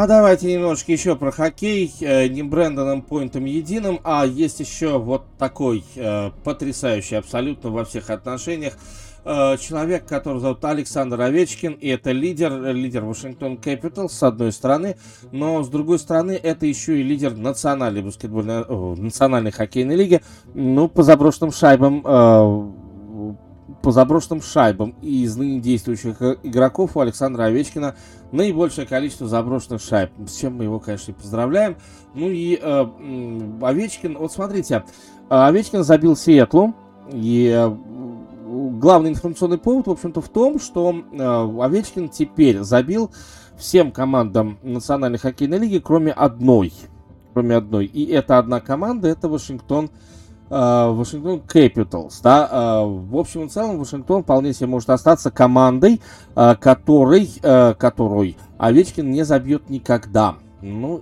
А давайте немножечко еще про хоккей. Э, не Брэндоном Пойнтом единым, а есть еще вот такой э, потрясающий абсолютно во всех отношениях э, человек, который зовут Александр Овечкин, и это лидер, лидер Вашингтон Кэпитал с одной стороны, но с другой стороны это еще и лидер национальной баскетбольной, о, национальной хоккейной лиги, ну, по заброшенным шайбам по заброшенным шайбам и из ныне действующих игроков у Александра Овечкина наибольшее количество заброшенных шайб, с чем мы его, конечно, и поздравляем. Ну и э, Овечкин, вот смотрите, Овечкин забил Сиэтлу, и э, главный информационный повод, в общем-то, в том, что э, Овечкин теперь забил всем командам Национальной хоккейной лиги, кроме одной. Кроме одной. И эта одна команда, это Вашингтон Э, Вашингтон Capitals, да, э, в общем и целом Вашингтон вполне себе может остаться командой, э, которой, которой Овечкин не забьет никогда. Ну,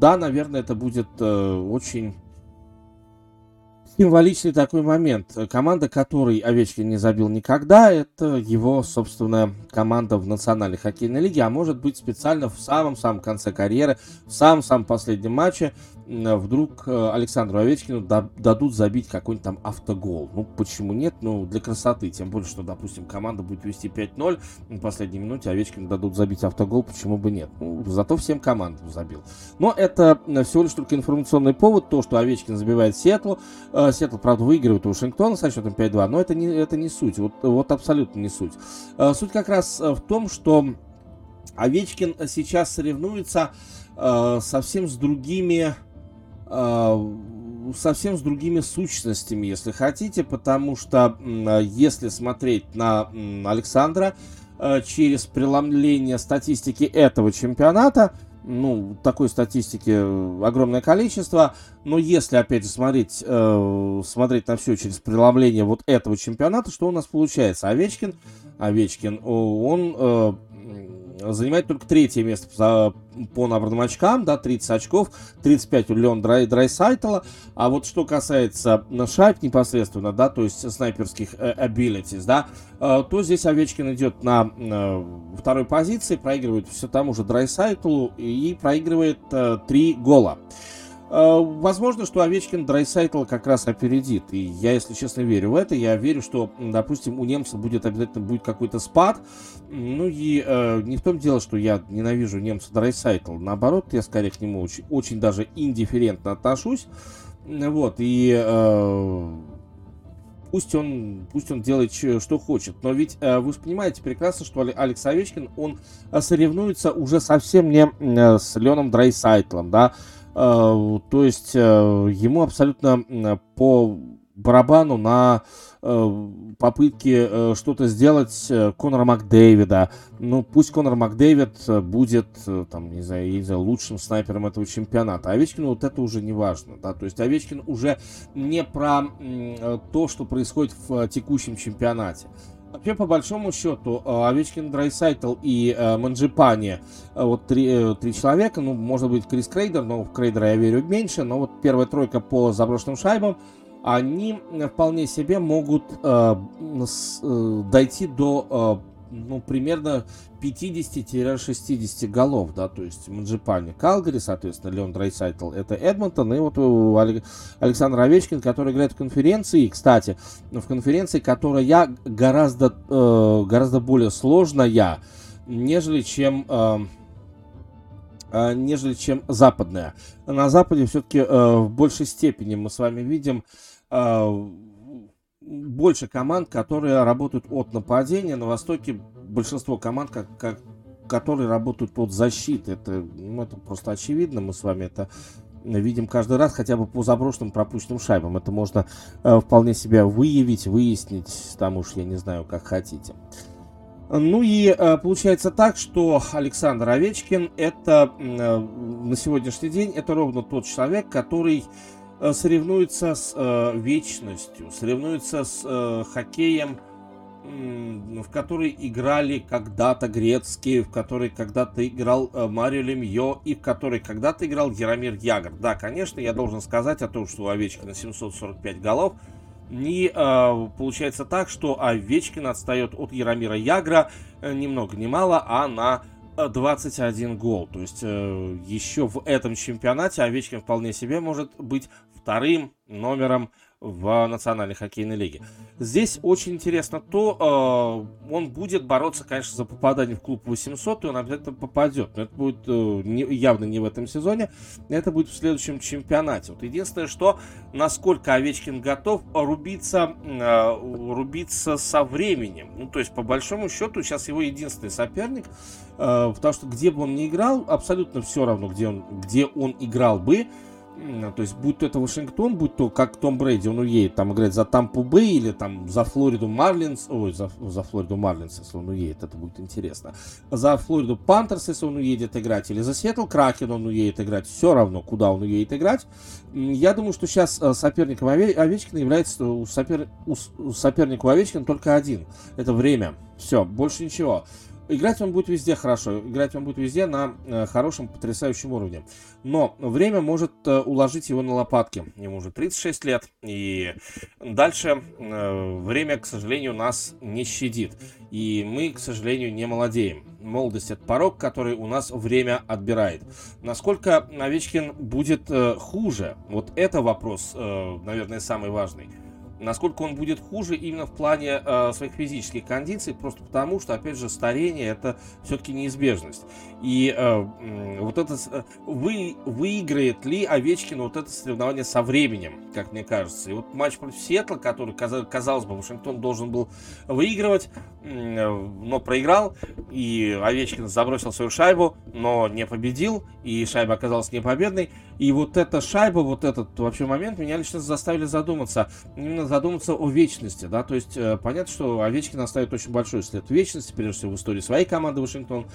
да, наверное, это будет очень символичный такой момент. Команда, которой Овечкин не забил никогда, это его собственная команда в Национальной хоккейной лиге, а может быть специально в самом-самом конце карьеры, в самом-самом последнем матче вдруг э, Александру Овечкину дадут забить какой-нибудь там автогол. Ну, почему нет? Ну, для красоты. Тем более, что, допустим, команда будет вести 5-0, на последней минуте Овечкину дадут забить автогол, почему бы нет? Ну, зато всем командам забил. Но это э, всего лишь только информационный повод, то, что Овечкин забивает Сиэтлу. Э, Сиэтл, правда, выигрывает у Вашингтона со счетом 5-2, но это не, это не суть. Вот, вот абсолютно не суть. Суть как раз в том, что Овечкин сейчас соревнуется совсем с другими а, совсем с другими сущностями, если хотите, потому что если смотреть на Александра а, через преломление статистики этого чемпионата, ну, такой статистики огромное количество, но если, опять же, смотреть, э, смотреть на все через преломление вот этого чемпионата, что у нас получается? Овечкин, Овечкин, он э, занимает только третье место по набранным очкам, да, 30 очков, 35 у Леон Драй, Драйсайтела. А вот что касается шайб непосредственно, да, то есть снайперских э, abilities, да, э, то здесь Овечкин идет на э, второй позиции, проигрывает все тому же Драйсайтлу и проигрывает э, 3 гола. Э, возможно, что Овечкин Драйсайтл как раз опередит. И я, если честно, верю в это. Я верю, что, допустим, у немца будет обязательно будет какой-то спад. Ну и э, не в том дело, что я ненавижу немца Драйсайтл. Наоборот, я скорее к нему очень, очень даже индифферентно отношусь. Вот, и э, пусть он, пусть он делает, что хочет. Но ведь э, вы понимаете прекрасно, что Алекс Овечкин, он э, соревнуется уже совсем не с Леном Драйсайтлом, да, то есть э, ему абсолютно по барабану на э, попытки что-то сделать Конора Макдэвида. Ну, пусть Конор Макдэвид будет, там, не знаю, не знаю, лучшим снайпером этого чемпионата. Овечкину вот это уже не важно, да, то есть Овечкин уже не про то, что происходит в текущем чемпионате. Вообще, по большому счету, э, Овечкин, Драйсайтл и э, Манджапани, э, вот три, э, три человека, ну, может быть, Крис Крейдер, но в Крейдера я верю меньше, но вот первая тройка по заброшенным шайбам, они вполне себе могут э, с, э, дойти до ну, примерно 50-60 голов, да, то есть Манджапани Калгари, соответственно, Леон Драйсайтл это Эдмонтон, и вот Александр Овечкин, который играет в конференции, кстати, в конференции, которая гораздо, э, гораздо более сложная, нежели чем э, э, нежели чем западная. На Западе все-таки э, в большей степени мы с вами видим э, больше команд, которые работают от нападения. На Востоке большинство команд, как, как, которые работают под защитой. Это, ну, это просто очевидно. Мы с вами это видим каждый раз, хотя бы по заброшенным пропущенным шайбам. Это можно э, вполне себя выявить, выяснить, там уж я не знаю, как хотите. Ну и э, получается так, что Александр Овечкин это э, на сегодняшний день это ровно тот человек, который Э, соревнуется с э, вечностью, соревнуется с э, хоккеем, в который играли когда-то грецкие, в который когда-то играл э, Марио Лемье и в который когда-то играл Яромир Ягр. Да, конечно, я должен сказать о том, что у Овечкина 745 голов. И э, получается так, что Овечкин отстает от Яромира Ягра э, ни много ни мало, а на 21 гол. То есть э, еще в этом чемпионате Овечкин вполне себе может быть вторым номером в Национальной хоккейной лиге. Здесь очень интересно то, э, он будет бороться, конечно, за попадание в клуб 800, и он обязательно попадет. Но это будет э, не, явно не в этом сезоне, это будет в следующем чемпионате. Вот единственное, что насколько Овечкин готов рубиться, э, рубиться со временем. Ну, то есть, по большому счету, сейчас его единственный соперник, э, потому что где бы он ни играл, абсолютно все равно, где он, где он играл бы, то есть, будь то это Вашингтон, будь то как Том Брейди, он уедет там играть за Тампу Бэй или там за Флориду Марлинс, ой, за, за Флориду Марлинс, если он уедет, это будет интересно. За Флориду Пантерс, если он уедет играть, или за Сиэтл Кракен он уедет играть, все равно, куда он уедет играть. Я думаю, что сейчас э, соперником Овечкина является у, сопер... у соперника Овечкина только один. Это время. Все, больше ничего. Играть он будет везде хорошо, играть он будет везде на э, хорошем, потрясающем уровне. Но время может э, уложить его на лопатки. Ему уже 36 лет, и дальше э, время, к сожалению, нас не щадит. И мы, к сожалению, не молодеем. Молодость – это порог, который у нас время отбирает. Насколько Овечкин будет э, хуже? Вот это вопрос, э, наверное, самый важный насколько он будет хуже именно в плане э, своих физических кондиций, просто потому что, опять же, старение это все-таки неизбежность. И э, вот это э, вы, выиграет ли Овечкин вот это соревнование со временем, как мне кажется. И вот матч против Сиэтла, который, казалось бы, Вашингтон должен был выигрывать, но проиграл, и Овечкин забросил свою шайбу, но не победил, и шайба оказалась непобедной. И вот эта шайба, вот этот вообще момент меня лично заставили задуматься, именно задуматься о вечности, да, то есть э, понятно, что Овечкин оставит очень большой след вечности, прежде всего в истории своей команды Вашингтон,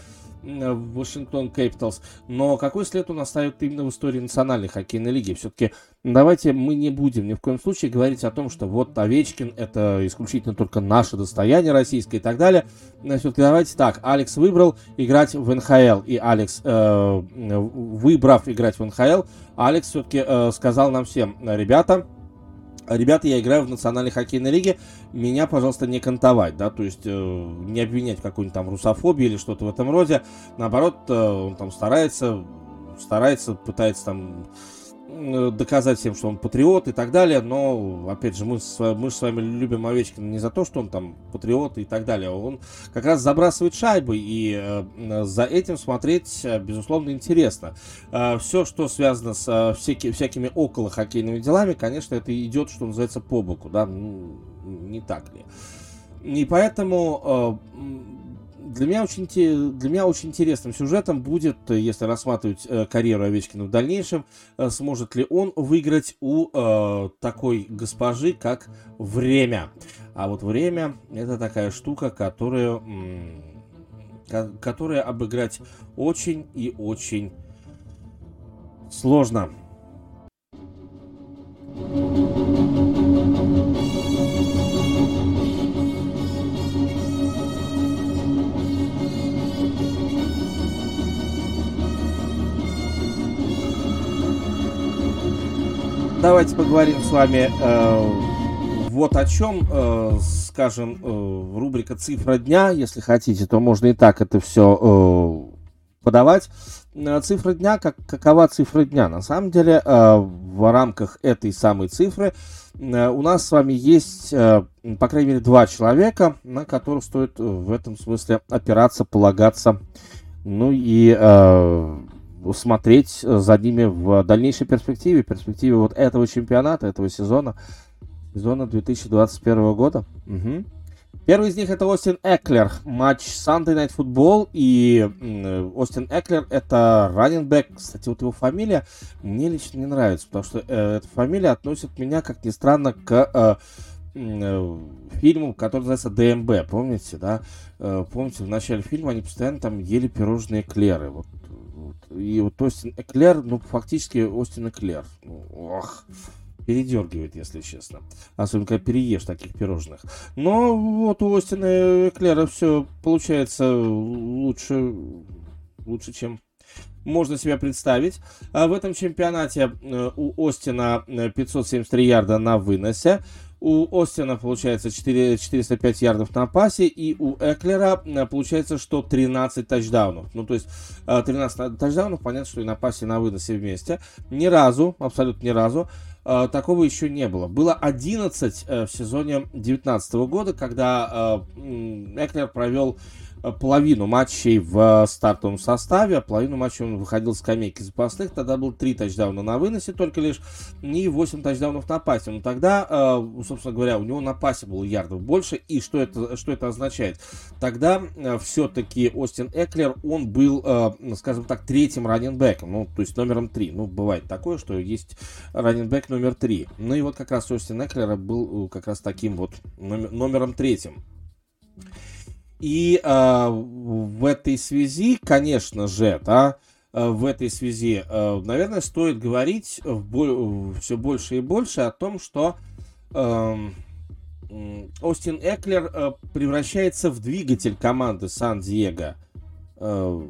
Вашингтон Capitals. Но какой след он оставит именно в истории национальной хоккейной лиги? Все-таки давайте мы не будем ни в коем случае говорить о том, что вот Овечкин это исключительно только наше достояние российское и так далее. Все-таки давайте так, Алекс выбрал играть в НХЛ, и Алекс, э, выбрав играть в НХЛ, Алекс все-таки э, сказал нам всем, ребята, Ребята, я играю в национальной хоккейной лиге, меня, пожалуйста, не кантовать, да, то есть э, не обвинять в какой-нибудь там русофобии или что-то в этом роде. Наоборот, э, он там старается, старается, пытается там доказать всем, что он патриот и так далее, но, опять же, мы, с, мы же с вами любим Овечкина не за то, что он там патриот и так далее, он как раз забрасывает шайбы, и э, за этим смотреть, э, безусловно, интересно. Э, все, что связано с э, всяки, всякими около хоккейными делами, конечно, это идет, что называется, по боку, да, ну, не так ли. И поэтому э, для меня очень, для меня очень интересным сюжетом будет, если рассматривать э, карьеру Овечкина в дальнейшем, э, сможет ли он выиграть у э, такой госпожи, как время. А вот время это такая штука, которую, которая обыграть очень и очень сложно. Давайте поговорим с вами э, вот о чем, э, скажем, э, рубрика «Цифра дня», если хотите, то можно и так это все э, подавать. Э, цифра дня, как, какова цифра дня? На самом деле, э, в рамках этой самой цифры э, у нас с вами есть, э, по крайней мере, два человека, на которых стоит в этом смысле опираться, полагаться, ну и э, смотреть э, за ними в дальнейшей перспективе, перспективе вот этого чемпионата, этого сезона, сезона 2021 года. Угу. Первый из них это Остин Эклер, матч Sunday Night Football, и э, Остин Эклер это раненбэк, кстати, вот его фамилия мне лично не нравится, потому что э, эта фамилия относит меня, как ни странно, к э, э, фильму, который называется ДМБ, помните, да? Э, помните, в начале фильма они постоянно там ели пирожные эклеры, вот и вот Остин Эклер, ну, фактически Остин Эклер. Ну, ох, передергивает, если честно. Особенно, когда переешь таких пирожных. Но вот у Остина Эклера все получается лучше, лучше, чем можно себе представить. А в этом чемпионате э, у Остина 573 э, ярда на выносе. У Остина получается 4, 405 ярдов на пасе, и у Эклера э, получается, что 13 тачдаунов. Ну, то есть 13 э, тачдаунов, понятно, что и на пасе, и на выносе вместе. Ни разу, абсолютно ни разу, э, такого еще не было. Было 11 в сезоне 2019 года, когда Эклер провел половину матчей в стартовом составе, а половину матчей он выходил с скамейки запасных. Тогда был 3 тачдауна на выносе только лишь и 8 тачдаунов на пасе. Но тогда, э, собственно говоря, у него на пасе было ярдов больше. И что это, что это означает? Тогда э, все-таки Остин Эклер, он был, скажем так, третьим раненбеком, ну, то есть номером 3. Ну, бывает такое, что есть раненбек номер 3. Ну и вот как раз Остин Эклер был как раз таким вот номером третьим. И э, в этой связи, конечно же, да, э, в этой связи, э, наверное, стоит говорить в, все больше и больше о том, что э, Остин Эклер э, превращается в двигатель команды Сан-Диего. Э,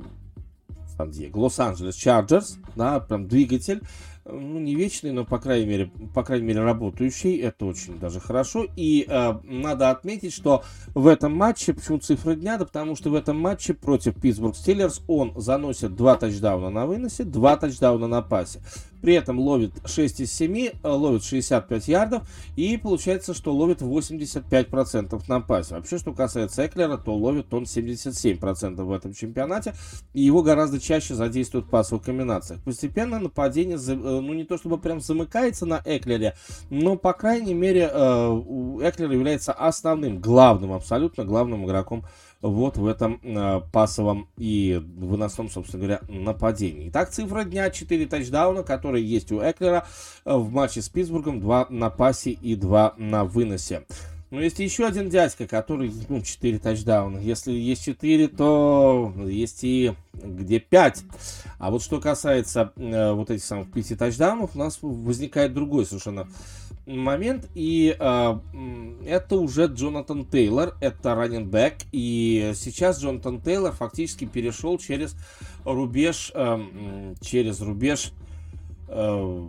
Сан-Диего, Лос-Анджелес Чарджерс, да, прям двигатель ну, не вечный, но, по крайней мере, по крайней мере, работающий. Это очень даже хорошо. И э, надо отметить, что в этом матче, почему цифры дня, да потому что в этом матче против Питтсбург Стиллерс он заносит два тачдауна на выносе, два тачдауна на пасе. При этом ловит 6 из 7, э, ловит 65 ярдов и получается, что ловит 85% на пасе. Вообще, что касается Эклера, то ловит он 77% в этом чемпионате. И его гораздо чаще задействуют в пасовых комбинациях. Постепенно нападение, э, ну не то чтобы прям замыкается на Эклере, но по крайней мере э, Эклер является основным, главным, абсолютно главным игроком вот в этом э, пасовом и выносном, собственно говоря, нападении. Итак, цифра дня 4 тачдауна, которые есть у Эклера э, в матче с Питтсбургом, 2 на пасе и 2 на выносе. Но есть еще один дядька, который, ну, 4 тачдауна. Если есть 4, то есть и где 5. А вот что касается э, вот этих самых 5 тачдаунов, у нас возникает другой совершенно момент. И э, это уже Джонатан Тейлор, это раненбэк. И сейчас Джонатан Тейлор фактически перешел через рубеж, э, через рубеж э,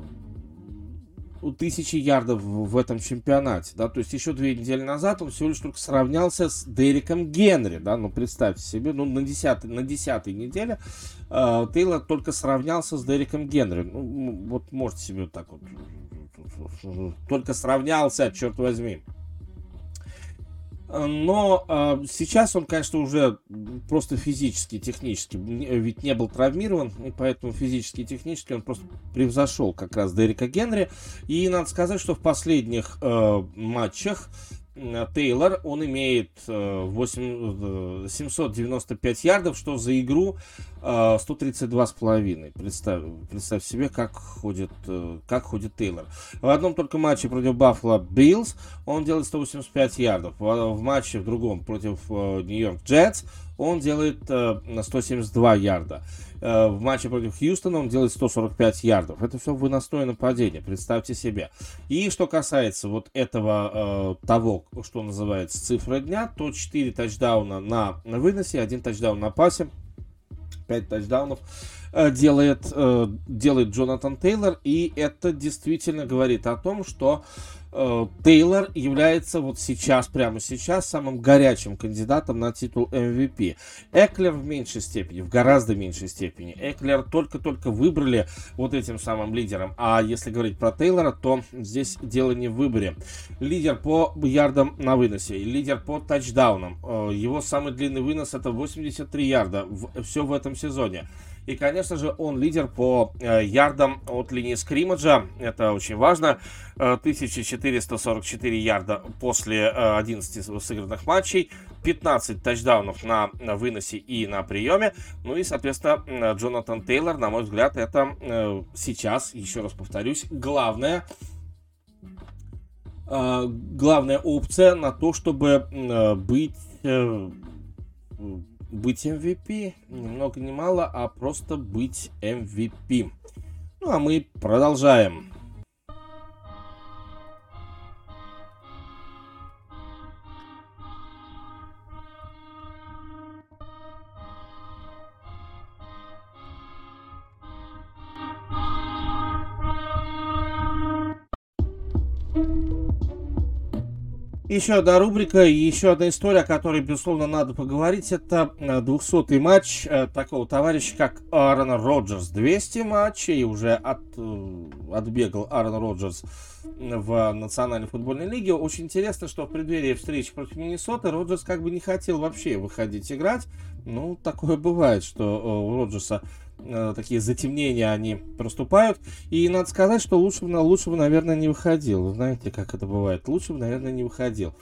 тысячи ярдов в этом чемпионате, да, то есть еще две недели назад он всего лишь только сравнялся с Дериком Генри, да, ну представьте себе, ну на десятой, на десятой неделе э, Тейлор только сравнялся с Дериком Генри, ну вот можете себе вот так вот, только сравнялся, черт возьми. Но э, сейчас он, конечно, уже просто физически, технически, ведь не был травмирован, и поэтому физически и технически он просто превзошел как раз Дерека Генри. И надо сказать, что в последних э, матчах Тейлор, он имеет 8, 795 э, ярдов, что за игру 132,5. Э, представь, представь себе, как ходит, как ходит Тейлор. В одном только матче против Баффало Биллс он делает 185 ярдов. В матче в другом против Нью-Йорк Джетс он делает 172 ярда. Э, в матче против Хьюстона он делает 145 ярдов. Это все выносное нападение, представьте себе. И что касается вот этого э, того, что называется цифра дня, то 4 тачдауна на выносе, 1 тачдаун на пасе, 5 тачдаунов э, делает, делает Джонатан Тейлор, и это действительно говорит о том, что Э, Тейлор является вот сейчас, прямо сейчас, самым горячим кандидатом на титул MVP. Эклер в меньшей степени, в гораздо меньшей степени. Эклер только-только выбрали вот этим самым лидером. А если говорить про Тейлора, то здесь дело не в выборе. Лидер по ярдам на выносе, лидер по тачдаунам. Э, его самый длинный вынос это 83 ярда. Все в этом сезоне. И, конечно же, он лидер по э, ярдам от линии скриммаджа. Это очень важно. 1444 э, ярда после 11 э, сыгранных матчей. 15 тачдаунов на, выносе и на приеме. Ну и, соответственно, Джонатан Тейлор, на мой взгляд, это сейчас, еще раз повторюсь, главная э, главная опция на то, чтобы быть быть MVP, ни много ни мало, а просто быть MVP. Ну а мы продолжаем. Еще одна рубрика еще одна история, о которой, безусловно, надо поговорить. Это 200-й э, матч э, такого товарища, как Аарон Роджерс. 200 матчей, уже от, э, отбегал Аарон Роджерс в Национальной футбольной лиге. Очень интересно, что в преддверии встречи против Миннесоты Роджерс как бы не хотел вообще выходить играть. Ну, такое бывает, что у Роджерса Э, такие затемнения они проступают. И надо сказать, что лучше бы, лучше бы, наверное, не выходил. знаете, как это бывает? Лучше бы, наверное, не выходил.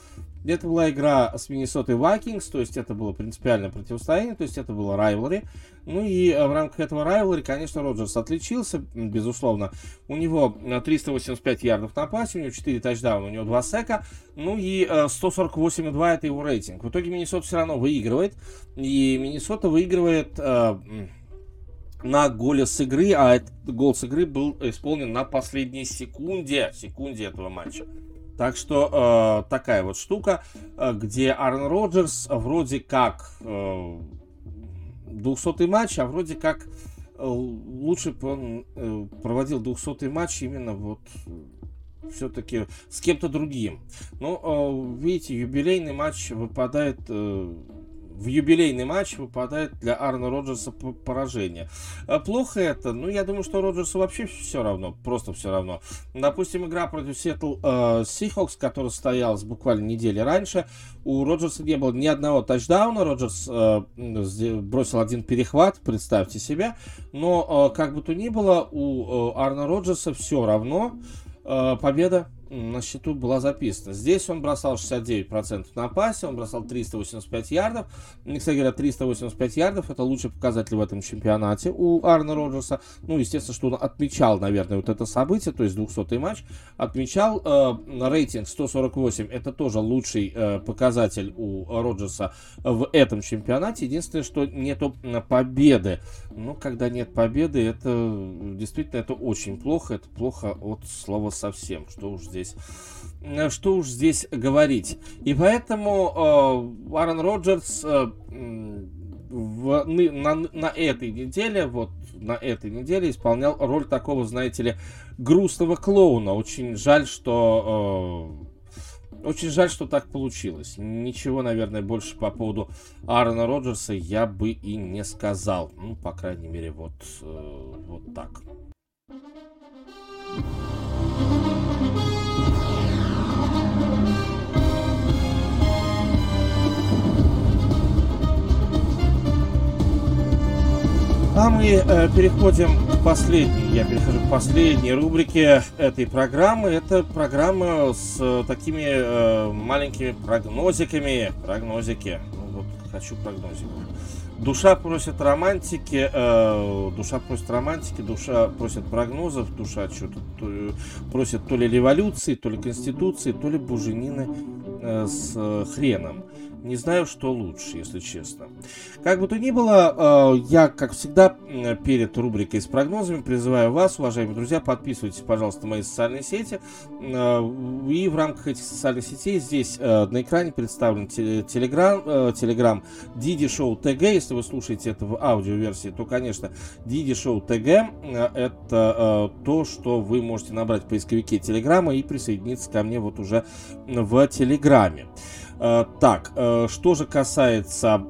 Это была игра с Миннесотой Vikings, то есть это было принципиальное противостояние, то есть это было райвлери. Ну и э, в рамках этого райвлери, конечно, Роджерс отличился, безусловно. У него 385 э, ярдов на пасе, у него 4 тачдауна, у него 2 сека, ну и 148,2 это его рейтинг. В итоге Миннесота все равно выигрывает, и Миннесота выигрывает на голе с игры, а этот гол с игры был исполнен на последней секунде, секунде этого матча. Так что э, такая вот штука, э, где Аарон Роджерс вроде как э, 200 матч, а вроде как э, лучше бы он э, проводил 200 матч именно вот все-таки с кем-то другим. Ну, э, видите, юбилейный матч выпадает э, в юбилейный матч выпадает для Арна Роджерса поражение. А плохо это? Ну, я думаю, что Роджерсу вообще все равно, просто все равно. Допустим, игра против Сиэтл Сихокс, которая состоялась буквально недели раньше, у Роджерса не было ни одного тачдауна, Роджерс э, бросил один перехват, представьте себе, но э, как бы то ни было, у э, Арна Роджерса все равно э, победа на счету была записана. Здесь он бросал 69% на пасе, он бросал 385 ярдов. И, кстати говоря, 385 ярдов это лучший показатель в этом чемпионате у Арна Роджерса. Ну, естественно, что он отмечал, наверное, вот это событие, то есть 200 матч. Отмечал э, рейтинг 148, это тоже лучший э, показатель у Роджерса в этом чемпионате. Единственное, что нету победы. Ну, когда нет победы, это действительно это очень плохо. Это плохо от слова совсем. Что уж здесь, э, что уж здесь говорить. И поэтому э, Аарон Роджерс э, в, на, на этой неделе, вот на этой неделе исполнял роль такого, знаете ли, грустного клоуна. Очень жаль, что э, очень жаль, что так получилось. Ничего, наверное, больше по поводу Аарона Роджерса я бы и не сказал. Ну, по крайней мере, вот, э, вот так. А мы э, переходим к последней, я перехожу к последней рубрике этой программы. Это программа с э, такими э, маленькими прогнозиками. Прогнозики. Ну вот, хочу прогнозиков. Душа просит романтики, э, душа просит романтики, душа просит прогнозов, душа что-то то, просит то ли революции, то ли конституции, то ли буженины э, с э, хреном. Не знаю, что лучше, если честно. Как бы то ни было, э, я, как всегда, перед рубрикой с прогнозами призываю вас, уважаемые друзья, подписывайтесь, пожалуйста, на мои социальные сети. Э, и в рамках этих социальных сетей здесь э, на экране представлен Telegram, Telegram Didi Show TG. Если вы слушаете это в аудиоверсии, то, конечно, Didi Show TG это то, что вы можете набрать в поисковике Телеграма и присоединиться ко мне вот уже в Телеграме. Э, так, э, что же касается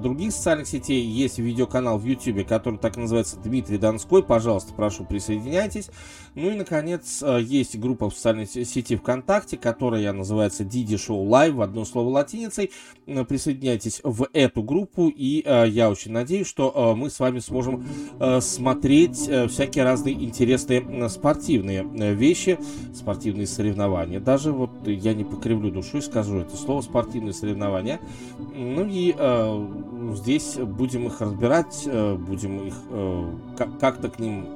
других социальных сетей, есть видеоканал в YouTube, который так называется Дмитрий Донской. Пожалуйста, прошу, присоединяйтесь. Ну и, наконец, э, есть группа в социальной сети ВКонтакте, которая называется Диди Шоу Лайв, в одно слово латиницей. Присоединяйтесь в эту группу, и я очень надеюсь, что мы с вами сможем смотреть всякие разные интересные спортивные вещи, спортивные соревнования. Даже вот я не покривлю душу и скажу это слово спортивные соревнования. Ну и э, здесь будем их разбирать, э, будем их э, как-то к ним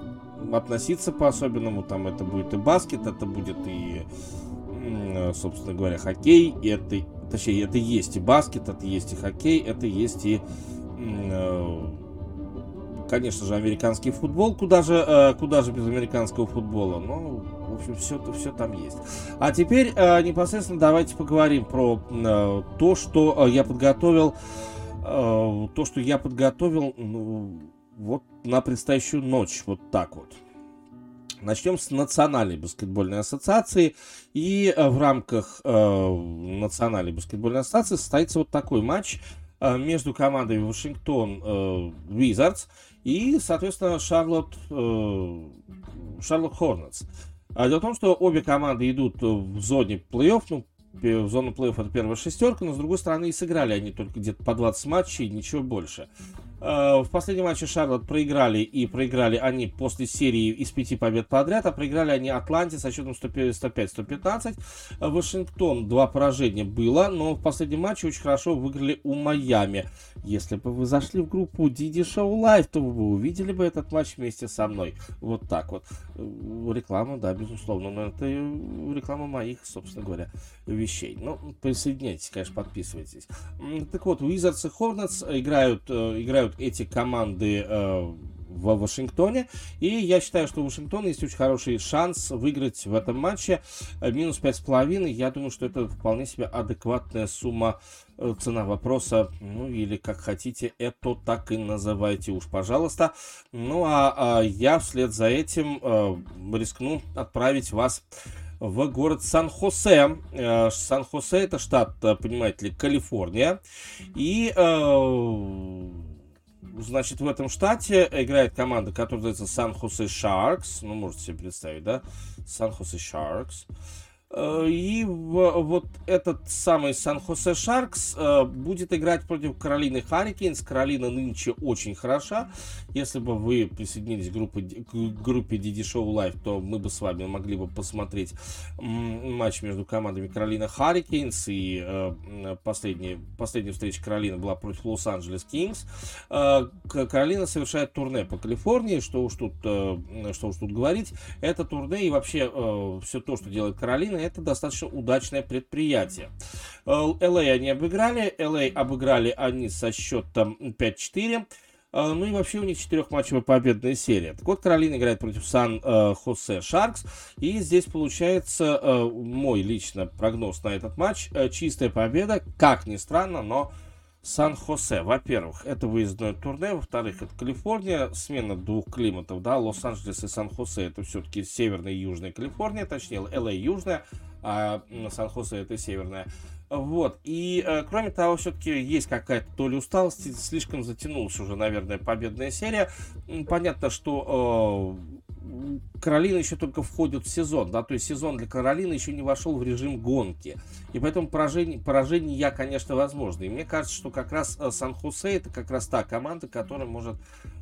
относиться по-особенному. Там это будет и баскет, это будет и, э, собственно говоря, хоккей. И это, точнее, это есть и баскет, это есть и хоккей, это есть и э, конечно же, американский футбол, куда же, э, куда же без американского футбола, ну, в общем, все, все там есть. А теперь э, непосредственно давайте поговорим про э, то, что я подготовил, то, что я подготовил, ну, вот на предстоящую ночь, вот так вот. Начнем с Национальной баскетбольной ассоциации. И в рамках э, Национальной баскетбольной ассоциации состоится вот такой матч э, между командами Вашингтон э, и, соответственно, Шарлотт, э, Шарлотт Хорнетс. А дело в том, что обе команды идут в зоне плей-офф, ну, в зону плей-офф это первая шестерка, но с другой стороны и сыграли они только где-то по 20 матчей, ничего больше. Э, в последнем матче Шарлот проиграли, и проиграли они после серии из пяти побед подряд, а проиграли они Атланте со счетом 105-115. Вашингтон два поражения было, но в последнем матче очень хорошо выиграли у Майами. Если бы вы зашли в группу Didi Show Live, то вы увидели бы этот матч вместе со мной. Вот так вот. Э, реклама, да, безусловно, но это реклама моих, собственно говоря, вещей. Ну, присоединяйтесь, конечно, подписывайтесь. Так вот, Wizards и Hornets играют, э, играют играют эти команды э, в Вашингтоне. И я считаю, что у Вашингтона есть очень хороший шанс выиграть в этом матче. Э, минус 5,5. Я думаю, что это вполне себе адекватная сумма э, цена вопроса, ну или как хотите, это так и называйте уж, пожалуйста. Ну а, а я вслед за этим э, рискну отправить вас в город Сан-Хосе. Сан-Хосе это штат, понимаете ли, Калифорния. И э, значит, в этом штате играет команда, которая называется Сан-Хосе Sharks. Ну, можете себе представить, да? Сан-Хосе Sharks. Э, и вот этот самый Сан-Хосе Шаркс э, будет играть против Каролины Харрикейнс. Каролина нынче очень хороша. Если бы вы присоединились к группе, к группе DD Show Live, то мы бы с вами могли бы посмотреть матч между командами Каролина Харрикейнс. И э, последняя, последняя встреча Каролины была против Лос-Анджелес Кингс. Каролина совершает турне по Калифорнии. Что уж тут, что уж тут говорить. Это турне и вообще все то, что делает Каролина, это достаточно удачное предприятие. LA э, они обыграли, LA обыграли они со счетом 5-4. Э, ну и вообще у них четырехматчевая победная серия. Так вот, Каролина играет против Сан-Хосе Шаркс. И здесь получается э, мой лично прогноз на этот матч. Чистая победа, как ни странно, но Сан-Хосе. Во-первых, это выездное турне. Во-вторых, это Калифорния. Смена двух климатов, да, Лос-Анджелес и Сан-Хосе. Это все-таки северная и южная Калифорния, точнее, ЛА южная, а Сан-Хосе это северная. Вот. И, э, кроме того, все-таки есть какая-то доля усталости. Слишком затянулась уже, наверное, победная серия. Понятно, что э, Каролина еще только входит в сезон, да, то есть сезон для Каролины еще не вошел в режим гонки. И поэтому поражение, поражение я, конечно, возможно. И мне кажется, что как раз э, Сан-Хосе это как раз та команда, которая может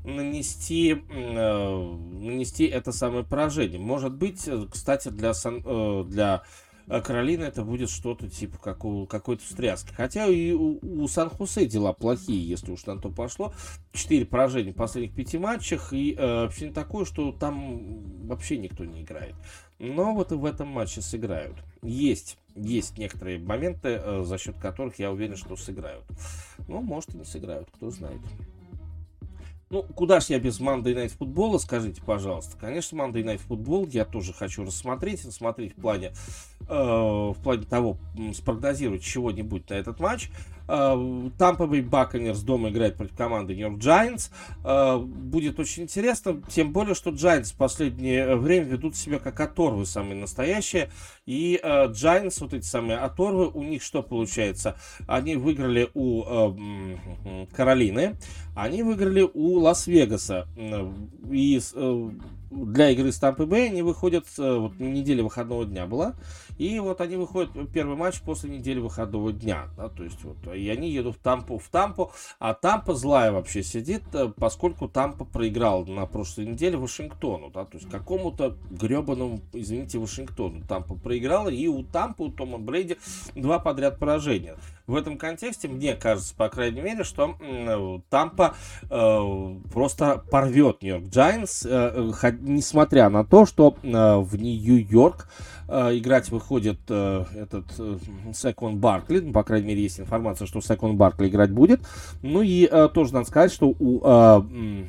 нанести, э, нанести это самое поражение. Может быть, э, кстати, для, Сан, э, для а Каролина это будет что-то типа какого, какой-то встряски. Хотя и у, у Сан-Хосе дела плохие, если уж на то пошло. Четыре поражения в последних пяти матчах. И э, вообще не такое, что там вообще никто не играет. Но вот в этом матче сыграют. Есть, есть некоторые моменты, э, за счет которых я уверен, что сыграют. Ну, может и не сыграют, кто знает. Ну, куда ж я без Monday Night футбола, скажите, пожалуйста. Конечно, Monday Night футбол я тоже хочу рассмотреть, рассмотреть в плане, в плане того, спрогнозировать чего-нибудь на этот матч. Тампа Бэй Баконерс дома играет против команды Нью-Йорк Giants. Э, будет очень интересно, тем более, что Giants в последнее время ведут себя как оторвы самые настоящие. И э, Giants, вот эти самые оторвы, у них что получается? Они выиграли у э, Каролины, они выиграли у Лас-Вегаса. И для игры с Тампой Бэй они выходят, вот неделя выходного дня была, и вот они выходят первый матч после недели выходного дня, да, то есть вот, и они едут в Тампу, в Тампу, а Тампа злая вообще сидит, э, поскольку Тампа проиграл на прошлой неделе Вашингтону, да, то есть какому-то гребаному, извините, Вашингтону Тампа проиграла, и у Тампа, у Тома Брейди два подряд поражения. В этом контексте мне кажется, по крайней мере, что э, Тампа э, просто порвет Нью-Йорк э, э, несмотря на то, что э, в Нью-Йорк э, играть выходит э, этот э, Секон Баркли, по крайней мере, есть информация, что Секон Баркли играть будет. Ну и э, тоже надо сказать, что у э,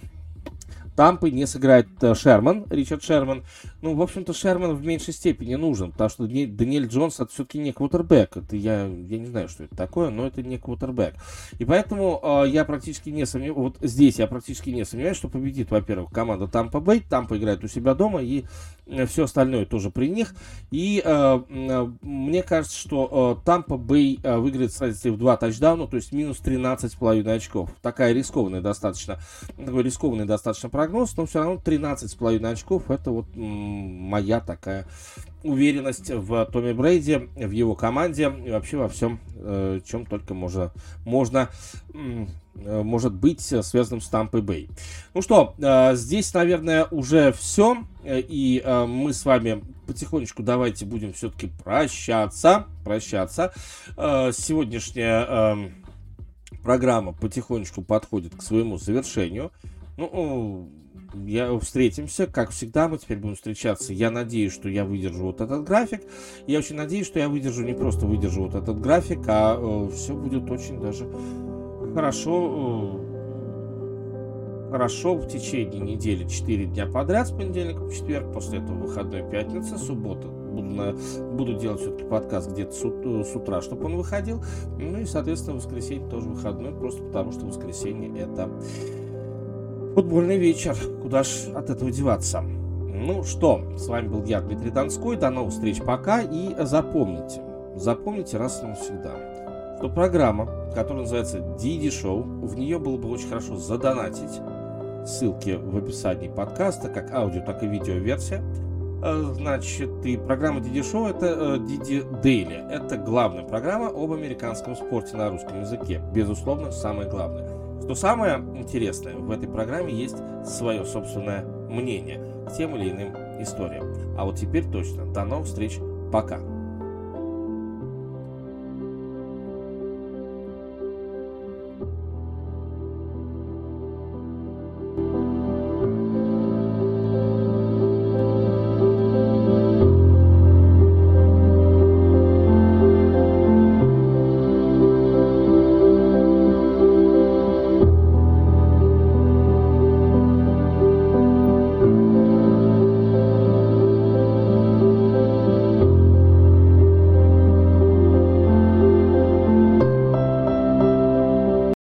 Тампы не сыграет э, Шерман, Ричард Шерман. Ну, в общем-то, Шерман в меньшей степени нужен, потому что Даниэль Джонс это все-таки не квотербек. Это я, я не знаю, что это такое, но это не квотербек. И поэтому э, я практически не сомневаюсь, вот здесь я практически не сомневаюсь, что победит, во-первых, команда Тампа Бэй. Тампа играет у себя дома, и все остальное тоже при них. И э, э, мне кажется, что э, Тампа Бэй э, выиграет с разницей в два тачдауна, то есть минус 13,5 очков. Такая рискованная достаточно, такой рискованный достаточно прогноз но все равно 13,5 очков это вот моя такая уверенность в Томми Брейди, в его команде и вообще во всем, э, чем только можно, можно э, может быть связанным с Тампой Бэй. Ну что, э, здесь, наверное, уже все. И мы с вами потихонечку давайте будем все-таки прощаться. Прощаться. Сегодняшняя программа потихонечку подходит к своему завершению. Ну, я встретимся, как всегда, мы теперь будем встречаться. Я надеюсь, что я выдержу вот этот график. Я очень надеюсь, что я выдержу, не просто выдержу вот этот график, а э, все будет очень даже хорошо. Э, хорошо в течение недели 4 дня подряд с понедельника по четверг, после этого выходной пятница, суббота. Буду, на, буду делать все-таки подкаст где-то с, э, с утра, чтобы он выходил. Ну и, соответственно, воскресенье тоже выходной, просто потому что воскресенье это Футбольный вечер. Куда ж от этого деваться? Ну что, с вами был я, Дмитрий Донской. До новых встреч пока. И запомните, запомните раз и навсегда, что программа, которая называется Диди Шоу, в нее было бы очень хорошо задонатить. Ссылки в описании подкаста, как аудио, так и видео версия. Э, значит, и программа Диди Шоу это Диди Дейли. Это главная программа об американском спорте на русском языке. Безусловно, самое главное. Что самое интересное, в этой программе есть свое собственное мнение к тем или иным историям. А вот теперь точно. До новых встреч. Пока.